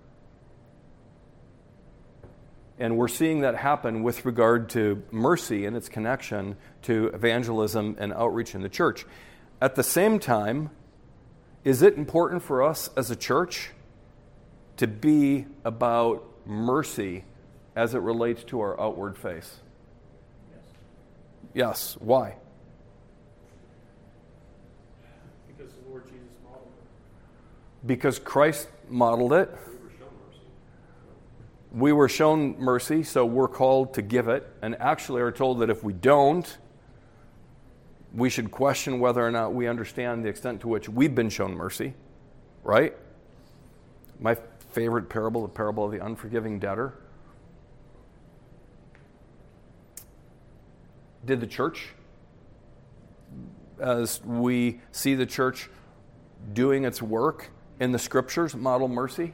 And we're seeing that happen with regard to mercy and its connection to evangelism and outreach in the church. At the same time, is it important for us as a church to be about mercy as it relates to our outward face? Yes. Yes. Why? Because Christ modeled it. We were shown mercy, so we're called to give it, and actually are told that if we don't, we should question whether or not we understand the extent to which we've been shown mercy, right? My favorite parable, the parable of the unforgiving debtor. Did the church, as we see the church doing its work, in the scriptures model mercy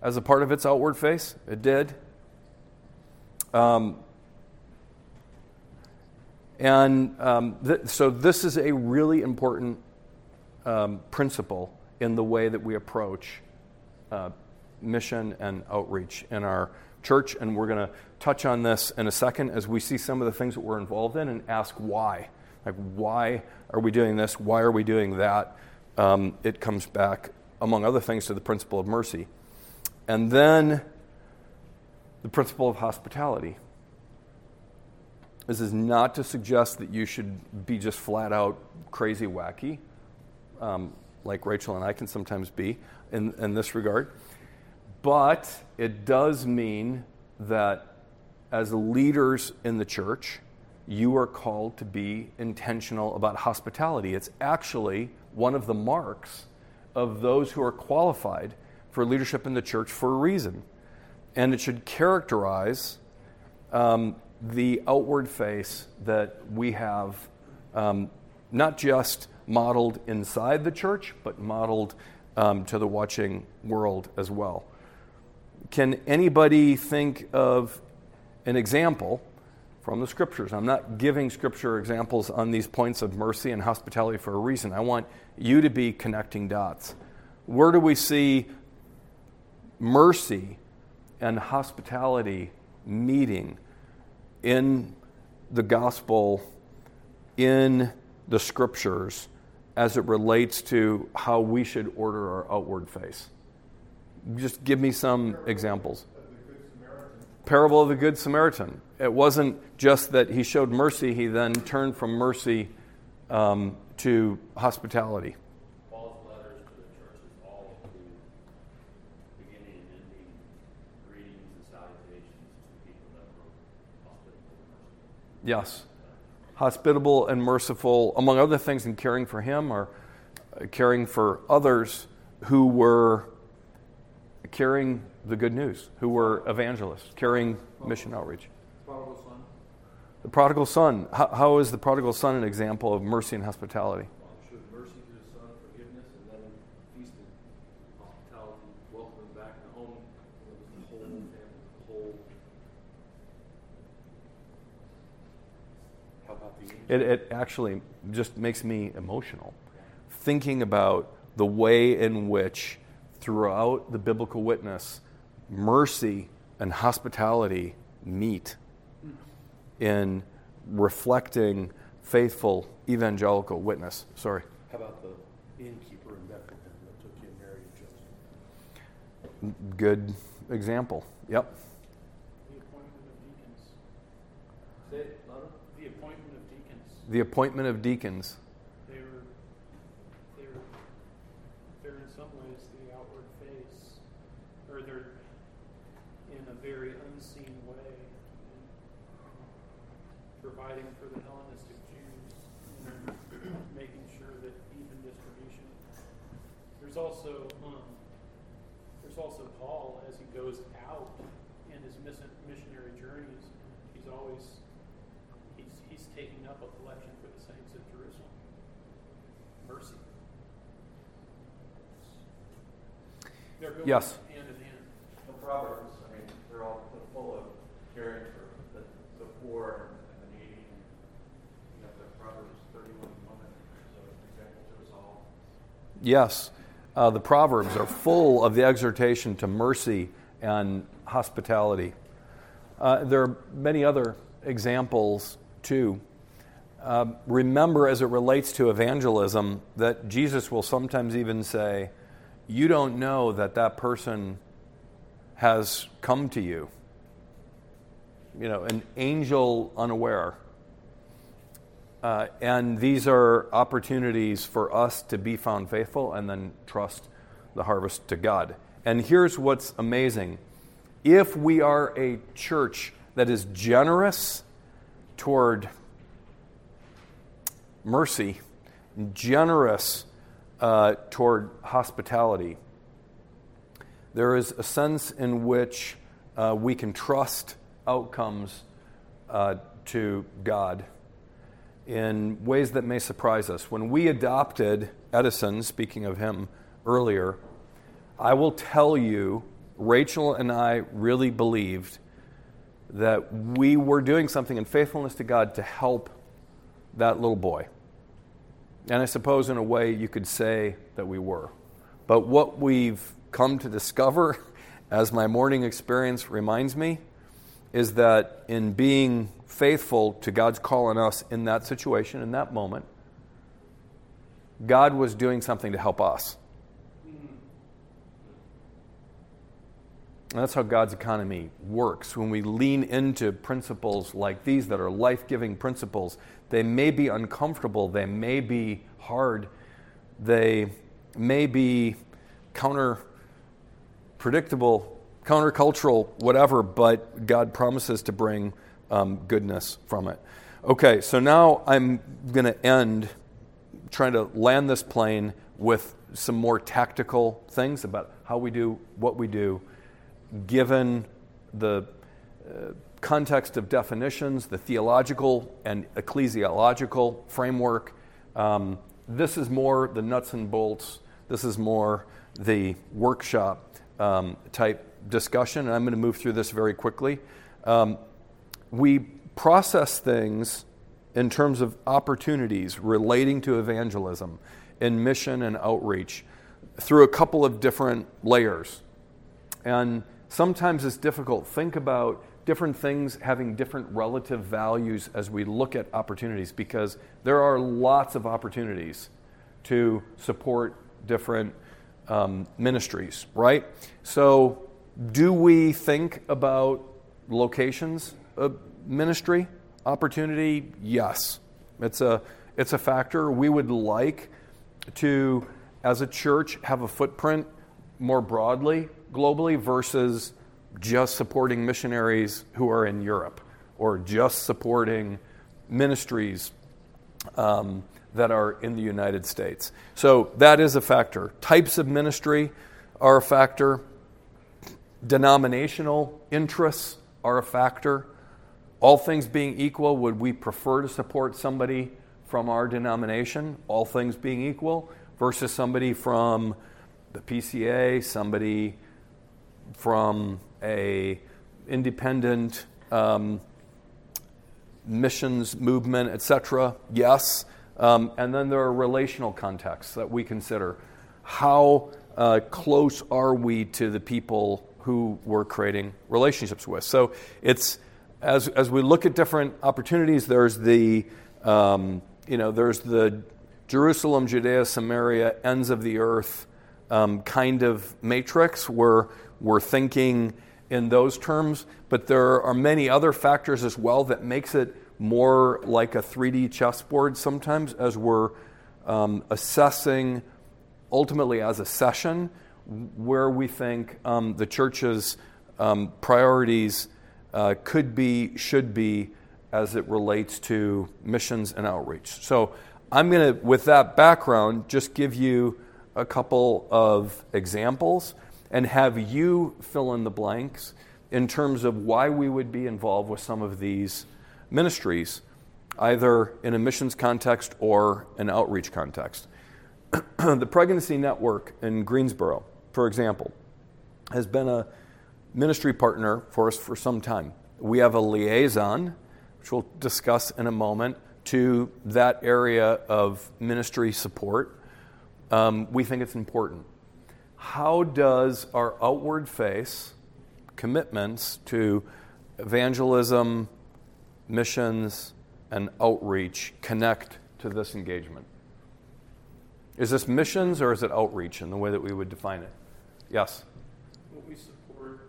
as a part of its outward face? It did. Um, and um, th- so this is a really important um, principle in the way that we approach uh, mission and outreach in our church. And we're going to touch on this in a second as we see some of the things that we're involved in and ask why. Like, why are we doing this? Why are we doing that? Um, it comes back, among other things, to the principle of mercy. And then the principle of hospitality. This is not to suggest that you should be just flat out crazy wacky, um, like Rachel and I can sometimes be in, in this regard. But it does mean that as leaders in the church, you are called to be intentional about hospitality. It's actually one of the marks of those who are qualified for leadership in the church for a reason. And it should characterize um, the outward face that we have, um, not just modeled inside the church, but modeled um, to the watching world as well. Can anybody think of an example from the scriptures. I'm not giving scripture examples on these points of mercy and hospitality for a reason. I want you to be connecting dots. Where do we see mercy and hospitality meeting in the gospel, in the scriptures, as it relates to how we should order our outward face? Just give me some examples. Parable of the Good Samaritan. It wasn't just that he showed mercy, he then turned from mercy um, to hospitality. Paul's letters to the churches all include beginning and ending greetings and salutations to people that were hospitable and merciful. Yes. Hospitable and merciful, among other things, in caring for him or uh, caring for others who were carrying the good news, who were evangelists, carrying mission outreach. The prodigal son. How, how is the prodigal son an example of mercy and hospitality? Showed mercy to his son, forgiveness, and let him feast in hospitality, welcome him back in the home. It was the whole family, the whole. How about the angel? It, it actually just makes me emotional thinking about the way in which, throughout the biblical witness, mercy and hospitality meet hmm. In reflecting faithful evangelical witness. Sorry. How about the innkeeper in Bethlehem that took in Mary and Joseph? Good example. Yep. The appointment of deacons. Say it, louder. The appointment of deacons. The appointment of deacons. They were, they were, they're in some ways the outward face, or they're in a very unseen way, providing for the Hellenistic Jews, and making sure that even distribution. There's also um, there's also Paul as he goes out in his missionary journeys. He's always he's he's taking up a collection for the saints of Jerusalem. Mercy. They're going Yes. hand in hand. The Proverbs, I mean, they're all they're full of caring for the, the poor and the needy. You got the Proverbs 31 woman, so example to us all. Yes, uh, the Proverbs are full of the exhortation to mercy and hospitality. Uh, there are many other examples too. Um, remember, as it relates to evangelism, that Jesus will sometimes even say, You don't know that that person has come to you. You know, an angel unaware. Uh, and these are opportunities for us to be found faithful and then trust the harvest to God. And here's what's amazing if we are a church that is generous toward mercy, generous uh, toward hospitality, there is a sense in which uh, we can trust outcomes uh, to God in ways that may surprise us. When we adopted Edison, speaking of him earlier, I will tell you, Rachel and I really believed that we were doing something in faithfulness to God to help that little boy. And I suppose, in a way, you could say that we were. But what we've come to discover, as my morning experience reminds me, is that in being faithful to God's call on us in that situation, in that moment, God was doing something to help us. And that's how God's economy works. When we lean into principles like these that are life giving principles, they may be uncomfortable, they may be hard, they may be counter predictable, countercultural, whatever, but God promises to bring um, goodness from it. Okay, so now I'm going to end trying to land this plane with some more tactical things about how we do what we do given the uh, context of definitions, the theological and ecclesiological framework. Um, this is more the nuts and bolts. This is more the workshop um, type discussion, and I'm going to move through this very quickly. Um, we process things in terms of opportunities relating to evangelism in mission and outreach through a couple of different layers. And sometimes it's difficult. Think about different things having different relative values as we look at opportunities because there are lots of opportunities to support different um, ministries, right? So, do we think about locations of ministry opportunity? Yes, it's a it's a factor. We would like to, as a church, have a footprint more broadly globally versus just supporting missionaries who are in Europe or just supporting ministries um, that are in the United States. So that is a factor. Types of ministry are a factor. Denominational interests are a factor. All things being equal, would we prefer to support somebody from our denomination, all things being equal, versus somebody from the PCA, somebody from a independent um, missions movement, etc. Yes. Um, and then there are relational contexts that we consider. How uh, close are we to the people who we're creating relationships with? So it's as as we look at different opportunities. There's the um, you know there's the Jerusalem, Judea, Samaria, ends of the earth um, kind of matrix where we're thinking in those terms, but there are many other factors as well that makes it more like a 3D chessboard sometimes as we're um, assessing ultimately as a session where we think um, the church's um, priorities uh, could be, should be as it relates to missions and outreach. So I'm going to, with that background, just give you a couple of examples and have you fill in the blanks in terms of why we would be involved with some of these ministries, either in a missions context or an outreach context. the Pregnancy Network in Greensboro, for example, has been a ministry partner for us for some time. We have a liaison, which we'll discuss in a moment, to that area of ministry support. Um, we think it's important. How does our outward face commitments to evangelism, missions, and outreach connect to this engagement? Is this missions or is it outreach in the way that we would define it? Yes? Well, we support,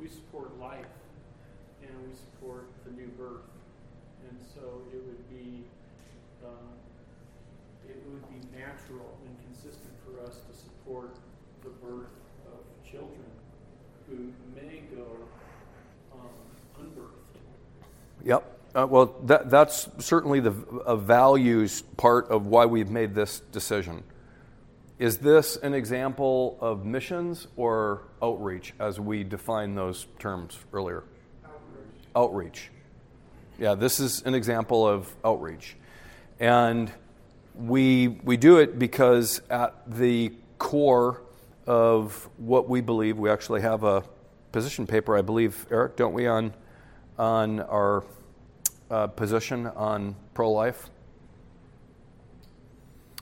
we support life and we support the new birth. And so it would be, um, it would be natural and consistent for us to support the birth of children who may go um, unbirthed. Yep. Uh, well, that, that's certainly the a values part of why we've made this decision. Is this an example of missions or outreach as we define those terms earlier? Outreach. Outreach. Yeah, this is an example of outreach. And we, we do it because at the core of what we believe, we actually have a position paper, I believe, Eric, don't we, on, on our uh, position on pro life?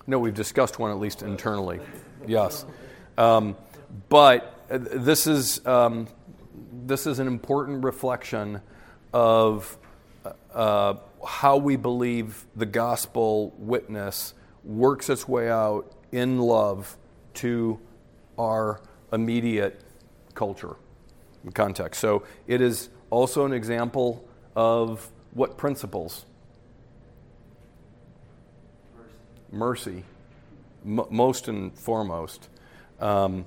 No, we've discussed one at least internally. Yes. Um, but uh, this is, um, this is an important reflection of uh, how we believe the gospel witness works its way out in love to our immediate culture context. So it is also an example of what principles? Mercy, M- most and foremost. Um,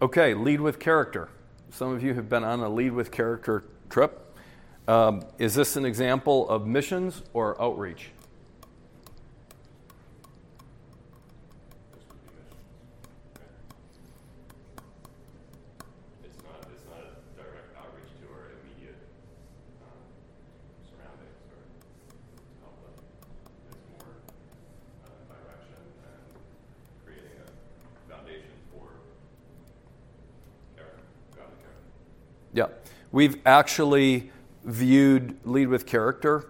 okay, lead with character. Some of you have been on a lead with character trip. Um, is this an example of missions or outreach? It's not, it's not a direct outreach to our immediate um, surroundings or help them. It's more uh, direction and creating a foundation for character, godly character. Yeah. We've actually viewed lead with character,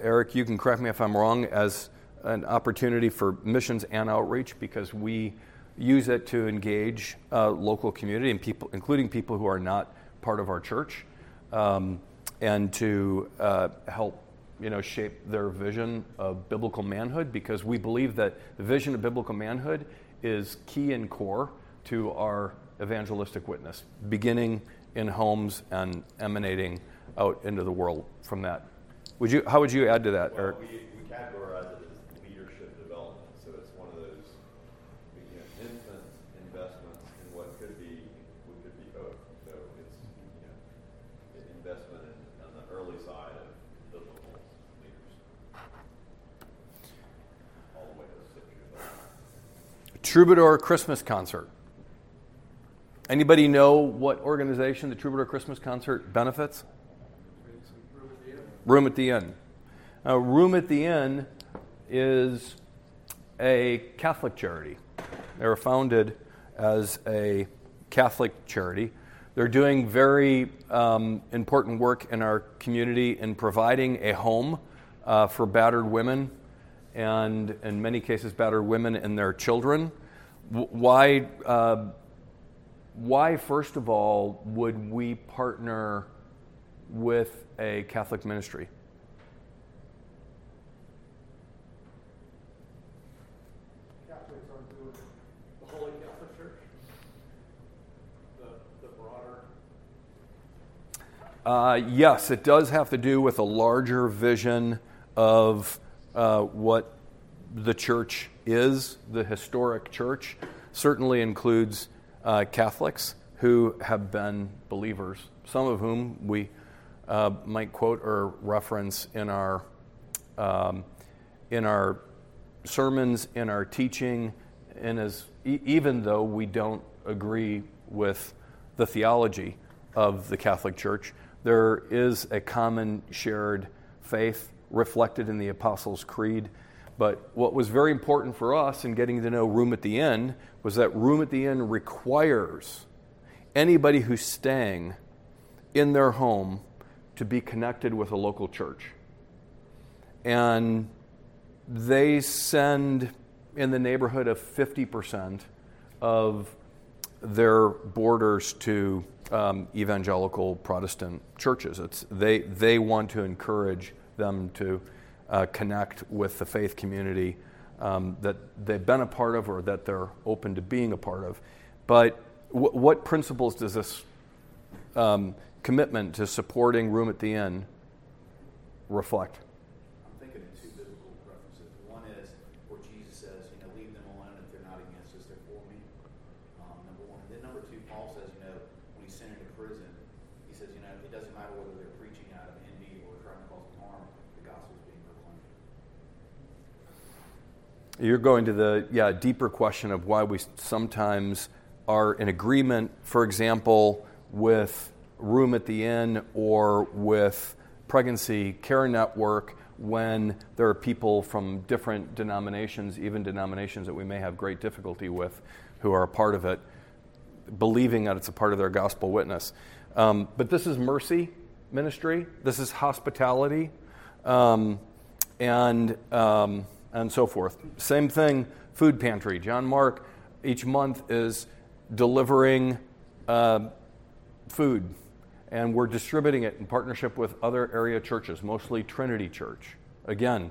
Eric, you can correct me if I'm wrong, as an opportunity for missions and outreach because we use it to engage uh, local community and people, including people who are not part of our church, um, and to uh, help you know shape their vision of biblical manhood because we believe that the vision of biblical manhood is key and core to our evangelistic witness, beginning in homes and emanating out into the world from that. Would you, how would you add to that, Well, Eric? we, we categorize it as leadership development, so it's one of those, you know, infant investments in what could be, what could be both. So it's, you know, an investment in, on the early side of biblical leaders. All the way to six years old. Troubadour Christmas concert. Anybody know what organization the Troubadour Christmas concert benefits? Room at the Inn. Now, Room at the Inn is a Catholic charity. They were founded as a Catholic charity. They're doing very um, important work in our community in providing a home uh, for battered women and, in many cases, battered women and their children. W- Why, uh, why, first of all, would we partner with a Catholic ministry? Catholics aren't doing. The Holy Catholic Church, the, the broader, Uh, yes, it does have to do with a larger vision of uh, what the church is. The historic church certainly includes uh, Catholics who have been believers, some of whom we uh, might quote or reference in our um, in our sermons, in our teaching, and as e- even though we don't agree with the theology of the Catholic Church, there is a common shared faith reflected in the Apostles' Creed. But what was very important for us in getting to know Room at the Inn was that Room at the Inn requires anybody who's staying in their home to be connected with a local church. And they send in the neighborhood of 50% of their boarders to um, evangelical Protestant churches. It's, they, they want to encourage them to uh, connect with the faith community um, that they've been a part of or that they're open to being a part of. But w- what principles does this um, commitment to supporting Room at the Inn reflect? I'm thinking of two biblical references. One is where Jesus says, you know, leave them alone if they're not against us, they're for me. Um, number one. Then number two, Paul says, you know, when he's sent into prison, he says, you know, it doesn't matter whether they're preaching out of envy or trying to cause harm, the gospel's being proclaimed. You're going to the yeah deeper question of why we sometimes are in agreement, for example, with Room at the Inn or with Pregnancy Care Network when there are people from different denominations, even denominations that we may have great difficulty with, who are a part of it, believing that it's a part of their gospel witness. Um, but this is mercy ministry. This is hospitality, um, and um, and so forth. Same thing. Food pantry. John Mark each month is delivering uh, food, and we're distributing it in partnership with other area churches, mostly Trinity Church. Again,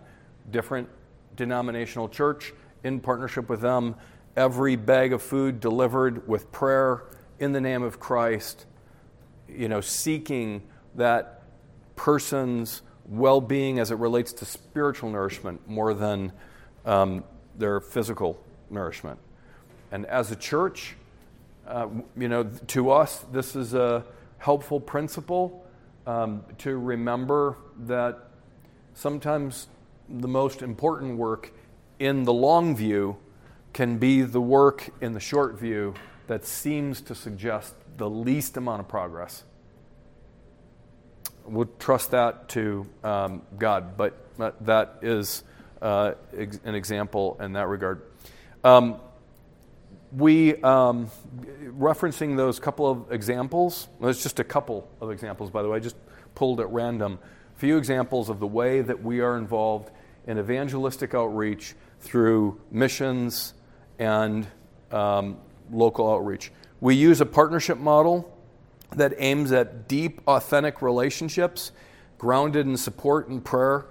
different denominational church in partnership with them. Every bag of food delivered with prayer in the name of Christ, you know, seeking that person's well being as it relates to spiritual nourishment more than um, their physical nourishment. And as a church, uh, you know, to us, this is a helpful principle um, to remember that sometimes the most important work in the long view can be the work in the short view that seems to suggest the least amount of progress. We'll trust that to um, God, but that is uh, ex- an example in that regard. Um, we, um, referencing those couple of examples, it's just a couple of examples, by the way, I just pulled at random, a few examples of the way that we are involved in evangelistic outreach through missions and um, local outreach. We use a partnership model that aims at deep, authentic relationships grounded in support and prayer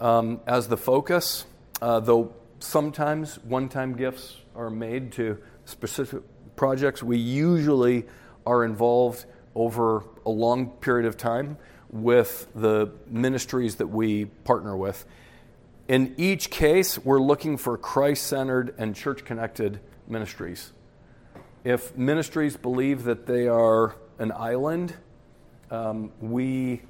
um, as the focus, uh, though sometimes one time gifts are made to specific projects. We usually are involved over a long period of time with the ministries that we partner with. In each case, we're looking for Christ centered and church connected ministries. If ministries believe that they are an island, um, we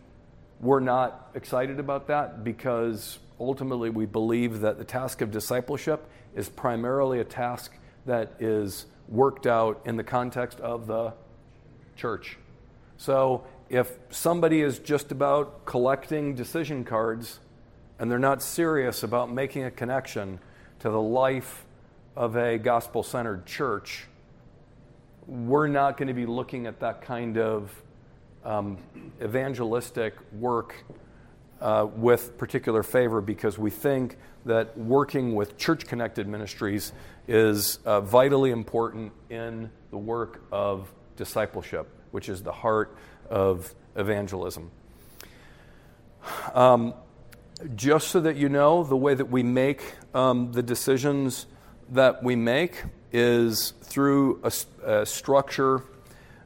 were not excited about that because ultimately we believe that the task of discipleship is primarily a task that is worked out in the context of the church. So if somebody is just about collecting decision cards and they're not serious about making a connection to the life of a gospel centered church, we're not going to be looking at that kind of um, evangelistic work uh, with particular favor because we think that working with church connected ministries is uh, vitally important in the work of discipleship, which is the heart of evangelism. Um, just so that you know, the way that we make um, the decisions that we make is through a, a structure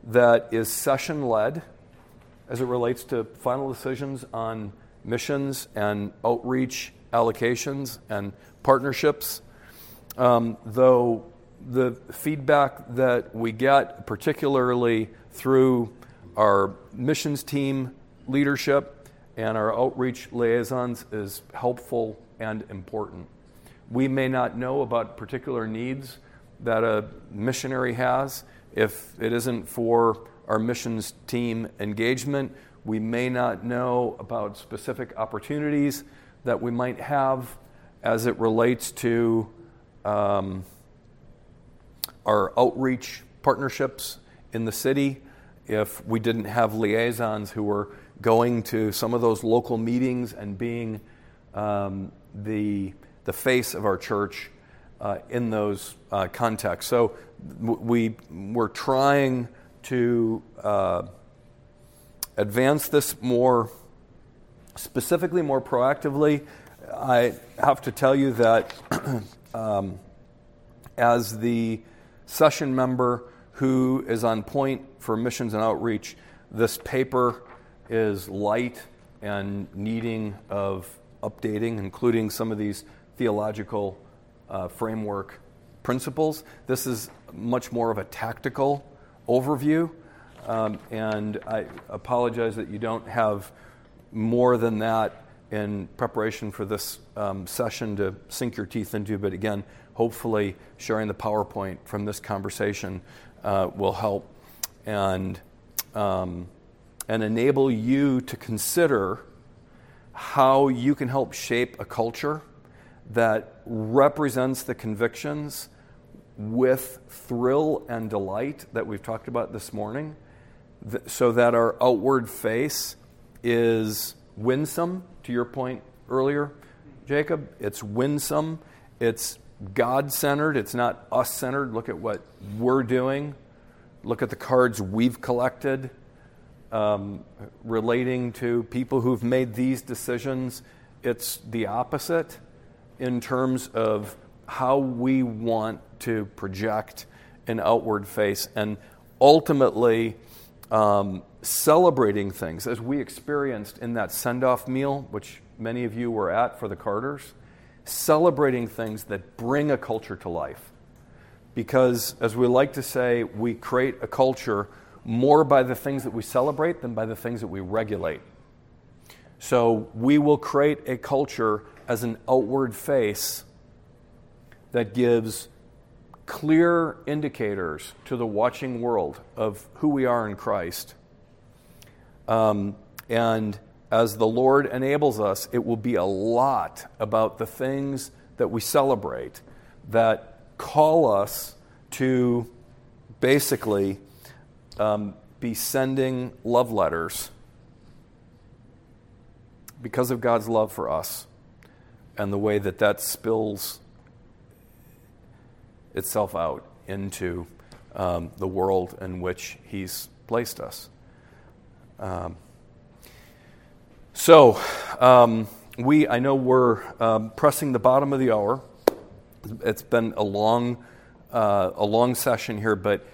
that is session led as it relates to final decisions on missions and outreach allocations and partnerships. Um, though the feedback that we get, particularly through our missions team leadership and our outreach liaisons is helpful and important. We may not know about particular needs that a missionary has. If it isn't for our missions team engagement, we may not know about specific opportunities that we might have as it relates to um, our outreach partnerships in the city. If we didn't have liaisons who were going to some of those local meetings and being um, the, the face of our church uh, in those uh, contexts. So we, we're trying to uh, advance this more specifically, more proactively. I have to tell you that um, as the session member who is on point for missions and outreach, this paper is light and needing of updating, including some of these theological uh, framework principles. This is much more of a tactical overview, um, and I apologize that you don't have more than that in preparation for this um, session to sink your teeth into. But again, hopefully, sharing the PowerPoint from this conversation uh, will help and um, and enable you to consider how you can help shape a culture that represents the convictions with thrill and delight that we've talked about this morning, so that our outward face is winsome, to your point earlier, Jacob. It's winsome, it's God centered, it's not us centered. Look at what we're doing, look at the cards we've collected. Um, relating to people who've made these decisions, it's the opposite in terms of how we want to project an outward face and ultimately um, celebrating things as we experienced in that send off meal, which many of you were at for the Carters, celebrating things that bring a culture to life. Because, as we like to say, we create a culture more by the things that we celebrate than by the things that we regulate. So, we will create a culture as an outward face that gives clear indicators to the watching world of who we are in Christ. Um, and as the Lord enables us, it will be a lot about the things that we celebrate that call us to basically um, be sending love letters because of God's love for us and the way that that spills itself out into um, the world in which He's placed us. Um, so, um, we, I know we're um, pressing the bottom of the hour. It's been a long, uh, a long session here, but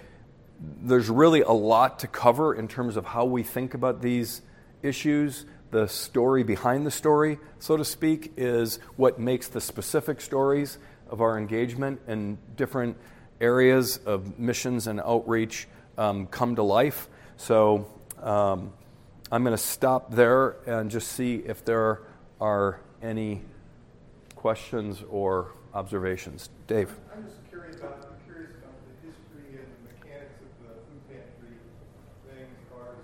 there's really a lot to cover in terms of how we think about these issues. The story behind the story, so to speak, is what makes the specific stories of our engagement in different areas of missions and outreach um, come to life. So um, I'm going to stop there and just see if there are any questions or observations. Dave. I'm just curious about, I'm curious about the history and the mechanics of the food pantry thing as far as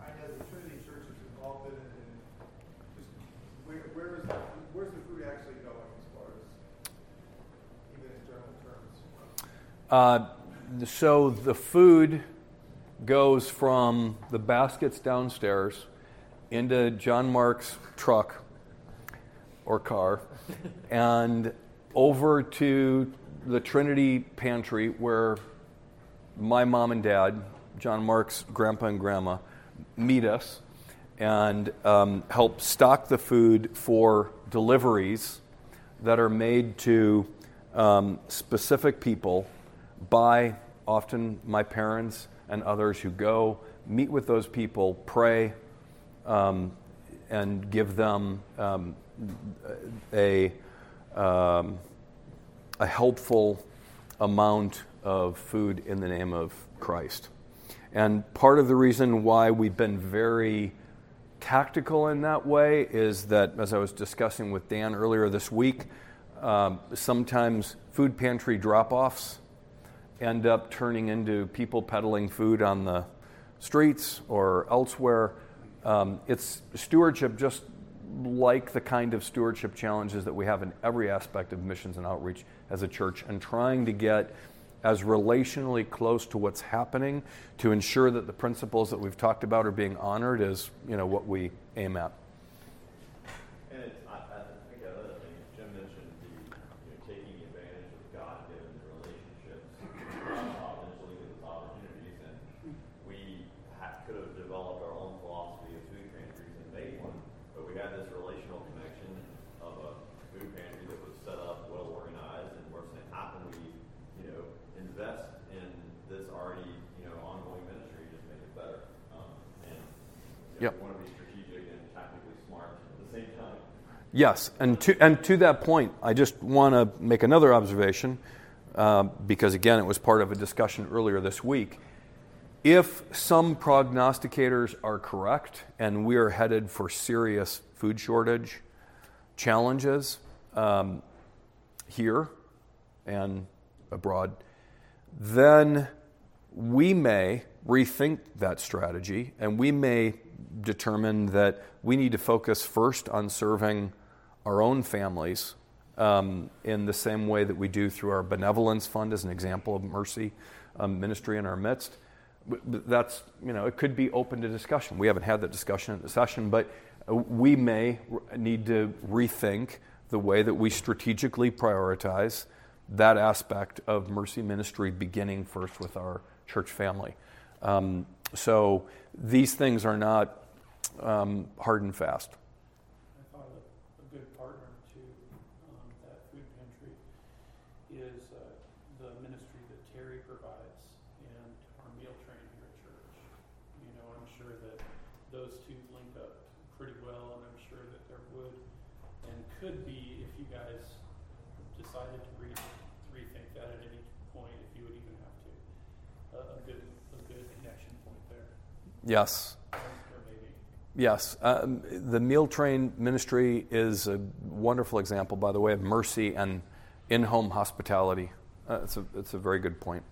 I know the Trinity Church is involved in it and just where, where is that, where's the food actually going as far as even in general terms? Uh, so the food goes from the baskets downstairs into John Mark's truck or car and over to the Trinity pantry where my mom and dad, John Mark's grandpa and grandma, meet us and um, help stock the food for deliveries that are made to um, specific people by often my parents and others who go, meet with those people, pray, um, and give them um, a, um, a helpful amount of food in the name of Christ. And part of the reason why we've been very tactical in that way is that, as I was discussing with Dan earlier this week, um, sometimes food pantry drop offs end up turning into people peddling food on the streets or elsewhere. Um, it's stewardship just like the kind of stewardship challenges that we have in every aspect of missions and outreach as a church and trying to get as relationally close to what's happening to ensure that the principles that we've talked about are being honored is you know what we aim at. And it's, I, I think another thing, Jim mentioned the, you know, taking advantage of God-given relationships, uh, eventually with opportunities, and we ha- could have developed our own philosophy of food pantries and made one, but we had this relational connection of a food pantry that was set up, well organized, and we're saying, how can we, you know, invest in this already, you know, ongoing ministry, just make it better. Um, and you know, Yep. we want to be strategic and tactically smart at the same time. Yes, and to, and to that point, I just want to make another observation uh, because, again, it was part of a discussion earlier this week. If some prognosticators are correct and we are headed for serious food shortage challenges um, here and abroad, then we may rethink that strategy and we may determine that we need to focus first on serving our own families um, in the same way that we do through our benevolence fund as an example of mercy um, ministry in our midst that's you know it could be open to discussion we haven't had that discussion at the session but uh, we may need to rethink the way that we strategically prioritize that aspect of mercy ministry beginning first with our church family. Um, so these things are not um, hard and fast. I thought a, a good partner to um, that food pantry is uh, the ministry that Terry provides and our meal train here at church. You know, I'm sure that those two link up pretty well, and I'm sure that there would and could be if you guys decided to re- rethink that at any point, if you would even have to, a, a good a good connection point there. Yes. Yes, um, the meal train ministry is a wonderful example, by the way, of mercy and in-home hospitality. Uh, it's a it's a very good point.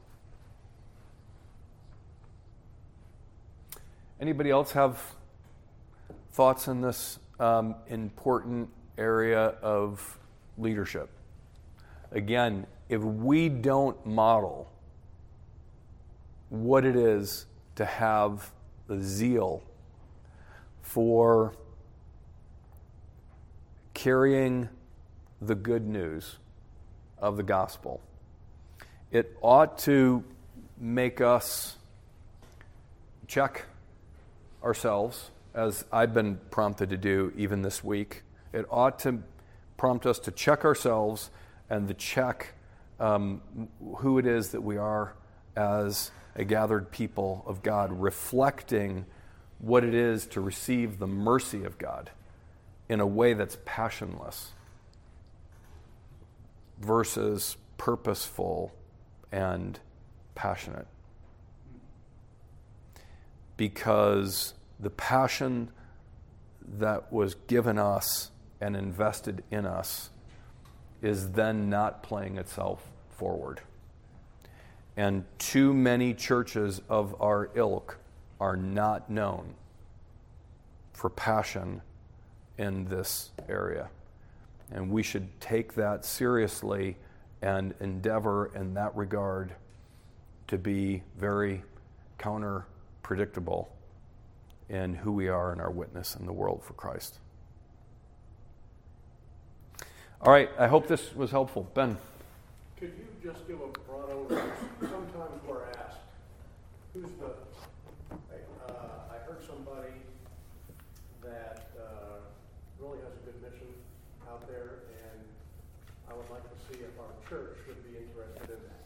Anybody else have thoughts in this um, important area of leadership? Again, if we don't model what it is to have the zeal for carrying the good news of the gospel. It ought to make us check ourselves, as I've been prompted to do even this week. It ought to prompt us to check ourselves and to check um, who it is that we are as a gathered people of God, reflecting what it is to receive the mercy of God in a way that's passionless versus purposeful and passionate. Because the passion that was given us and invested in us is then not playing itself forward. And too many churches of our ilk are not known for passion in this area. And we should take that seriously and endeavor in that regard to be very counter predictable in who we are and our witness in the world for Christ. All right, I hope this was helpful. Ben. Could you just give a broad overview? Sometimes we're asked, who's the, uh, I heard somebody that, uh, really has a good mission out there, and I would like to see if our church would be interested in that.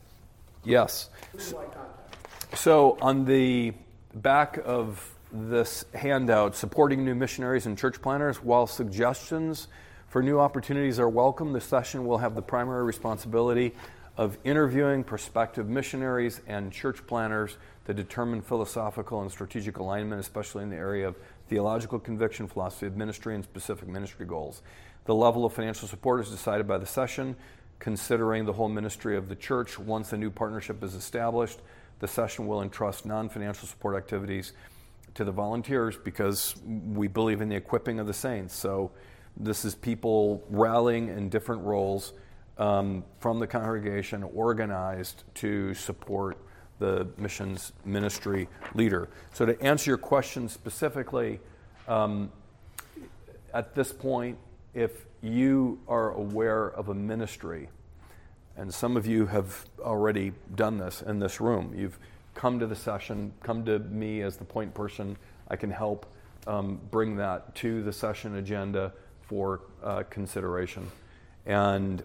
Yes. Who do I contact? So, on the back of this handout, supporting new missionaries and church planners, while suggestions for new opportunities are welcome, the session will have the primary responsibility of interviewing prospective missionaries and church planners to determine philosophical and strategic alignment, especially in the area of theological conviction, philosophy of ministry, and specific ministry goals. The level of financial support is decided by the session, considering the whole ministry of the church. Once a new partnership is established, the session will entrust non financial support activities to the volunteers because we believe in the equipping of the saints. So, this is people rallying in different roles um, from the congregation, organized to support the missions ministry leader. So, to answer your question specifically, um, at this point, if you are aware of a ministry, and some of you have already done this in this room, you've come to the session, come to me as the point person, I can help um, bring that to the session agenda for uh, consideration. And,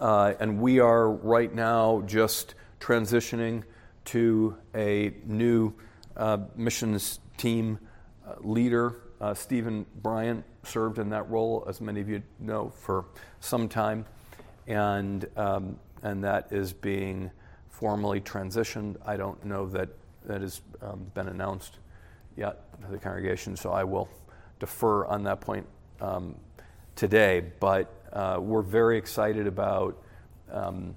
uh, and we are right now just transitioning to a new uh, missions team uh, leader. Uh, Stephen Bryant served in that role, as many of you know, for some time, and um, and that is being formally transitioned. I don't know that that has um, been announced yet to the congregation, so I will defer on that point um, today. But uh, we're very excited about um,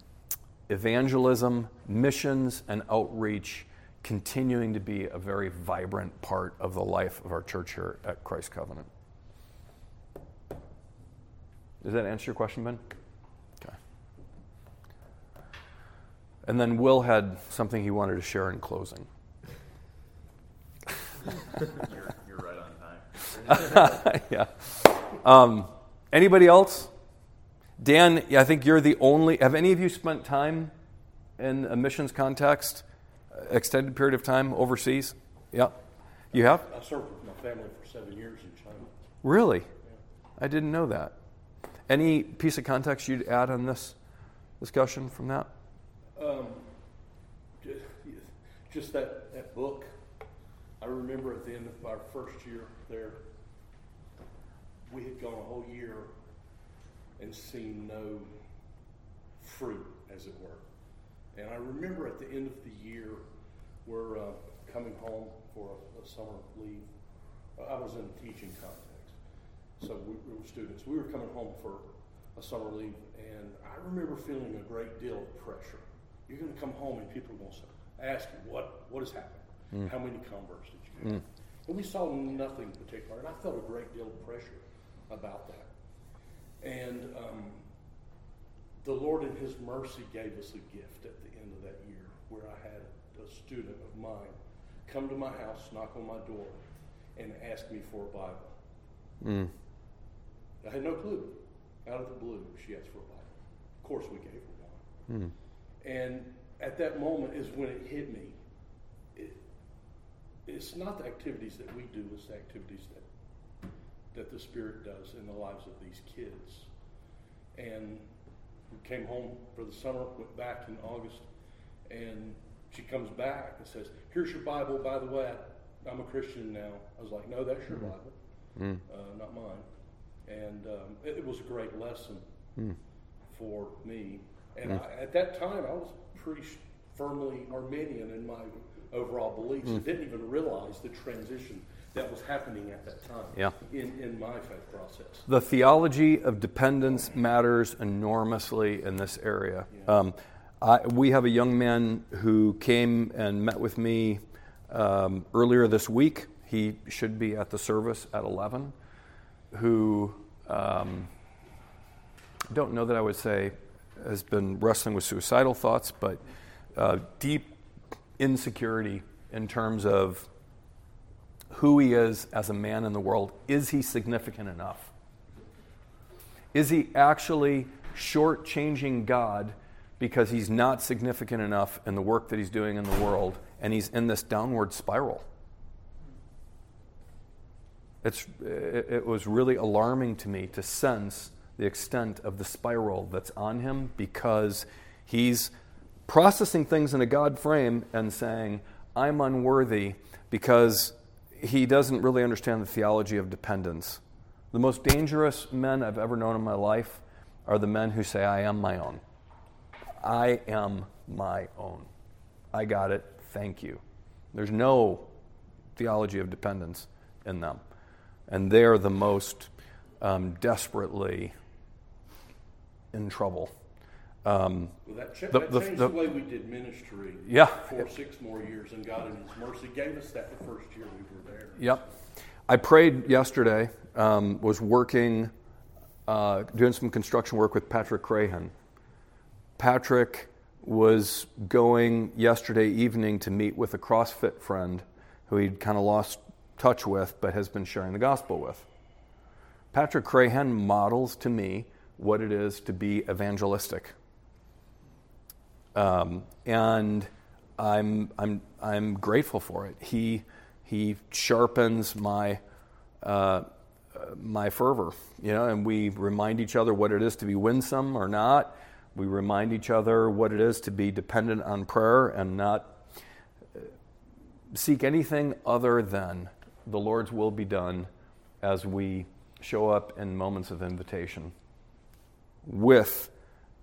evangelism, missions, and outreach continuing to be a very vibrant part of the life of our church here at Christ Covenant. Does that answer your question, Ben? And then Will had something he wanted to share in closing. you're, you're right on time. yeah. Um, anybody else? Dan, I think you're the only. Have any of you spent time in a missions context, extended period of time overseas? Yeah. You have? I served with my family for seven years in China. Really? I didn't know that. Any piece of context you'd add on this discussion from that? Um, just, just that, that book. I remember at the end of our first year there, we had gone a whole year and seen no fruit, as it were. And I remember at the end of the year, we're uh, coming home for a, a summer leave. I was in a teaching context, so we, we were students. We were coming home for a summer leave, and I remember feeling a great deal of pressure. You're going to come home, and people are going to ask you, what, what has happened? Mm. How many converts did you get? Mm. And we saw nothing particular, and I felt a great deal of pressure about that. And um, the Lord, in His mercy, gave us a gift at the end of that year where I had a student of mine come to my house, knock on my door, and ask me for a Bible. Mm. I had no clue. Out of the blue, she asked for a Bible. Of course, we gave her one. Mm. And at that moment is when it hit me. It, it's not the activities that we do; it's the activities that that the Spirit does in the lives of these kids. And we came home for the summer, went back in August, and she comes back and says, "Here's your Bible. By the way, I, am a Christian now." I was like, "No, that's your Mm. Bible, Mm. uh, not mine." And um, it, it was a great lesson Mm. for me. And Mm. I, at that time, I was pretty firmly Arminian in my overall beliefs. I Mm. didn't even realize the transition that was happening at that time Yeah. in, in my faith process. The theology of dependence matters enormously in this area. Um, I, we have a young man who came and met with me um, earlier this week. He should be at the service at 11. Who um, don't know that I would say has been wrestling with suicidal thoughts, but uh, deep insecurity in terms of who he is as a man in the world. Is he significant enough? Is he actually shortchanging God because he's not significant enough in the work that he's doing in the world and he's in this downward spiral? It's, it, it was really alarming to me to sense the extent of the spiral that's on him because he's processing things in a God frame and saying, I'm unworthy because he doesn't really understand the theology of dependence. The most dangerous men I've ever known in my life are the men who say, I am my own. I am my own. I got it. Thank you. There's no theology of dependence in them. And they're the most um, desperately in trouble. Um, Well, that, cha- The- that the- changed the- the, way we did ministry. Yeah. For six more years, and God in His mercy gave us that the first year we were there. Yep. I prayed yesterday, um, was working, uh, doing some construction work with Patrick Crahan. Patrick was going yesterday evening to meet with a CrossFit friend who he'd kind of lost touch with but has been sharing the gospel with. Patrick Crahan models to me what it is to be evangelistic. Um, and I'm, I'm, I'm grateful for it. He, he sharpens my, uh, my fervor, you know, and we remind each other what it is to be winsome or not. We remind each other what it is to be dependent on prayer and not uh, seek anything other than the Lord's will be done as we show up in moments of invitation with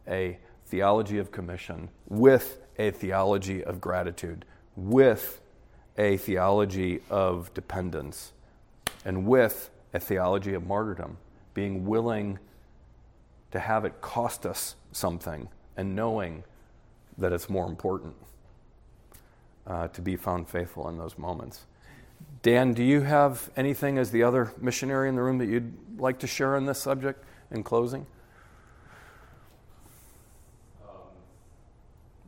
a theology of commission, with a theology of gratitude, with a theology of dependence, and with a theology of martyrdom, being willing to have it cost us something and knowing that it's more important uh, to be found faithful in those moments. Dan, do you have anything as the other missionary in the room that you'd like to share on this subject in closing?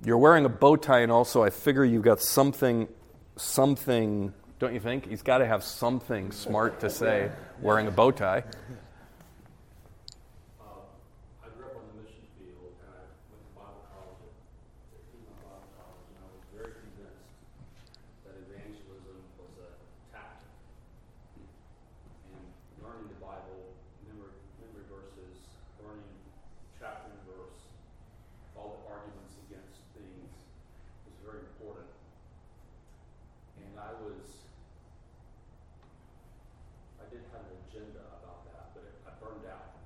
You're wearing a bow tie, and also I figure you've got something, something, don't you think? He's got to have something smart to say wearing a bow tie. Um, I grew up on the mission field, and I went to Bible college at, at Piedmont Bible College, and I was very convinced that evangelism was a tactic. And learning the Bible, memory, memory verses, learning chapter and verse, all the arguments against things was very important. And I was, I did have an agenda about that, but it, I burned out.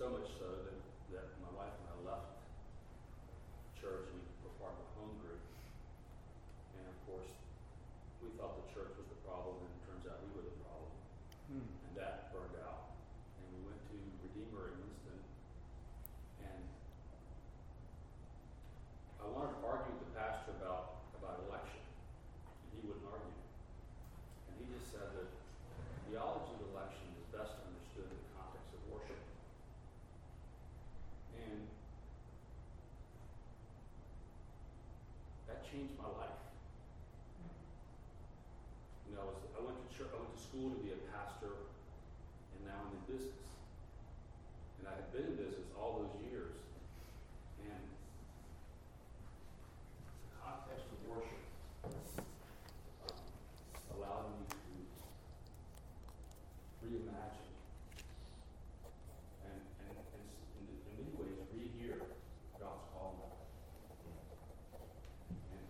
So much so that, that my wife and I left church and we were part of a home group. And of course, we thought the church was the problem, and it turns out we were the problem. And that burned out. And we went to Redeemer in Winston. And I wanted to argue with the pastor about, about election. And he wouldn't argue. And he just said that theology of election is best understood in the context of worship. And that changed my life. You know, I, was, I went to church, I went to school to be a pastor, and now I'm in business. And I had been in business all those years, and the context of worship um, allowed me to reimagine and, and, and s- in, in many ways rehear God's call. And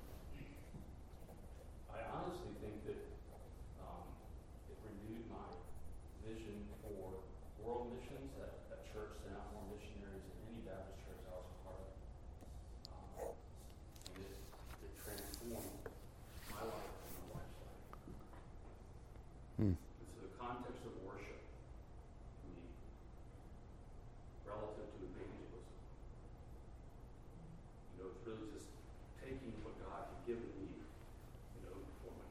I honestly think that um, it renewed my vision for world missions. That, that church sent out more missionaries than any Baptist church I was a part of. Um, and it, it transformed my life and my wife's life. Hmm. And so the context of worship, I mean, relative to evangelism, you know, it's really just taking what God had given me, you know, for my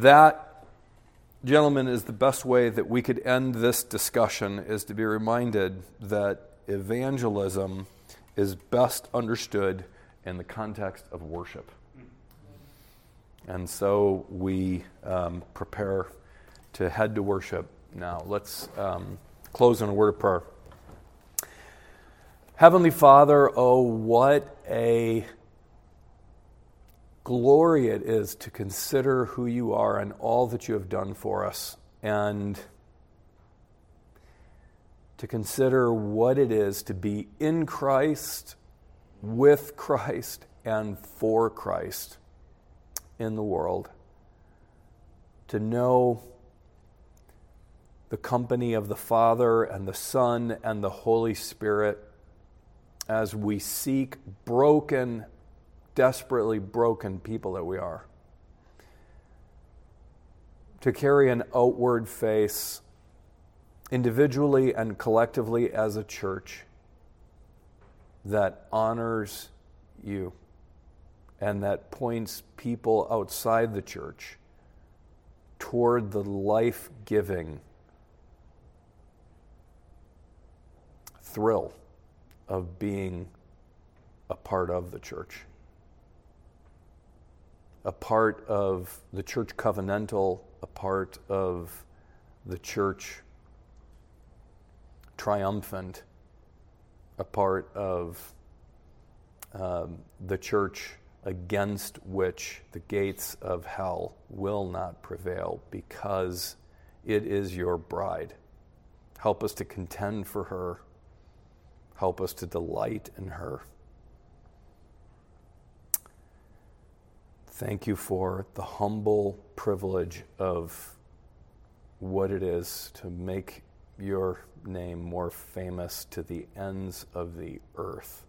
That, gentlemen, is the best way that we could end this discussion is to be reminded that evangelism is best understood in the context of worship. And so we um, prepare to head to worship now. Let's um, close in a word of prayer. Heavenly Father, oh, what a glory it is to consider who you are and all that you have done for us, and to consider what it is to be in Christ, with Christ, and for Christ in the world. To know the company of the Father and the Son and the Holy Spirit as we seek broken, desperately broken people that we are. To carry an outward face individually and collectively as a church that honors you and that points people outside the church toward the life giving thrill of being a part of the church, a part of the church covenantal, a part of the church triumphant, a part of um, the church against which the gates of hell will not prevail because it is your bride. Help us to contend for her. Help us to delight in her. Thank you for the humble privilege of what it is to make your name more famous to the ends of the earth.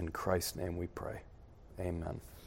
In Christ's name we pray. Amen.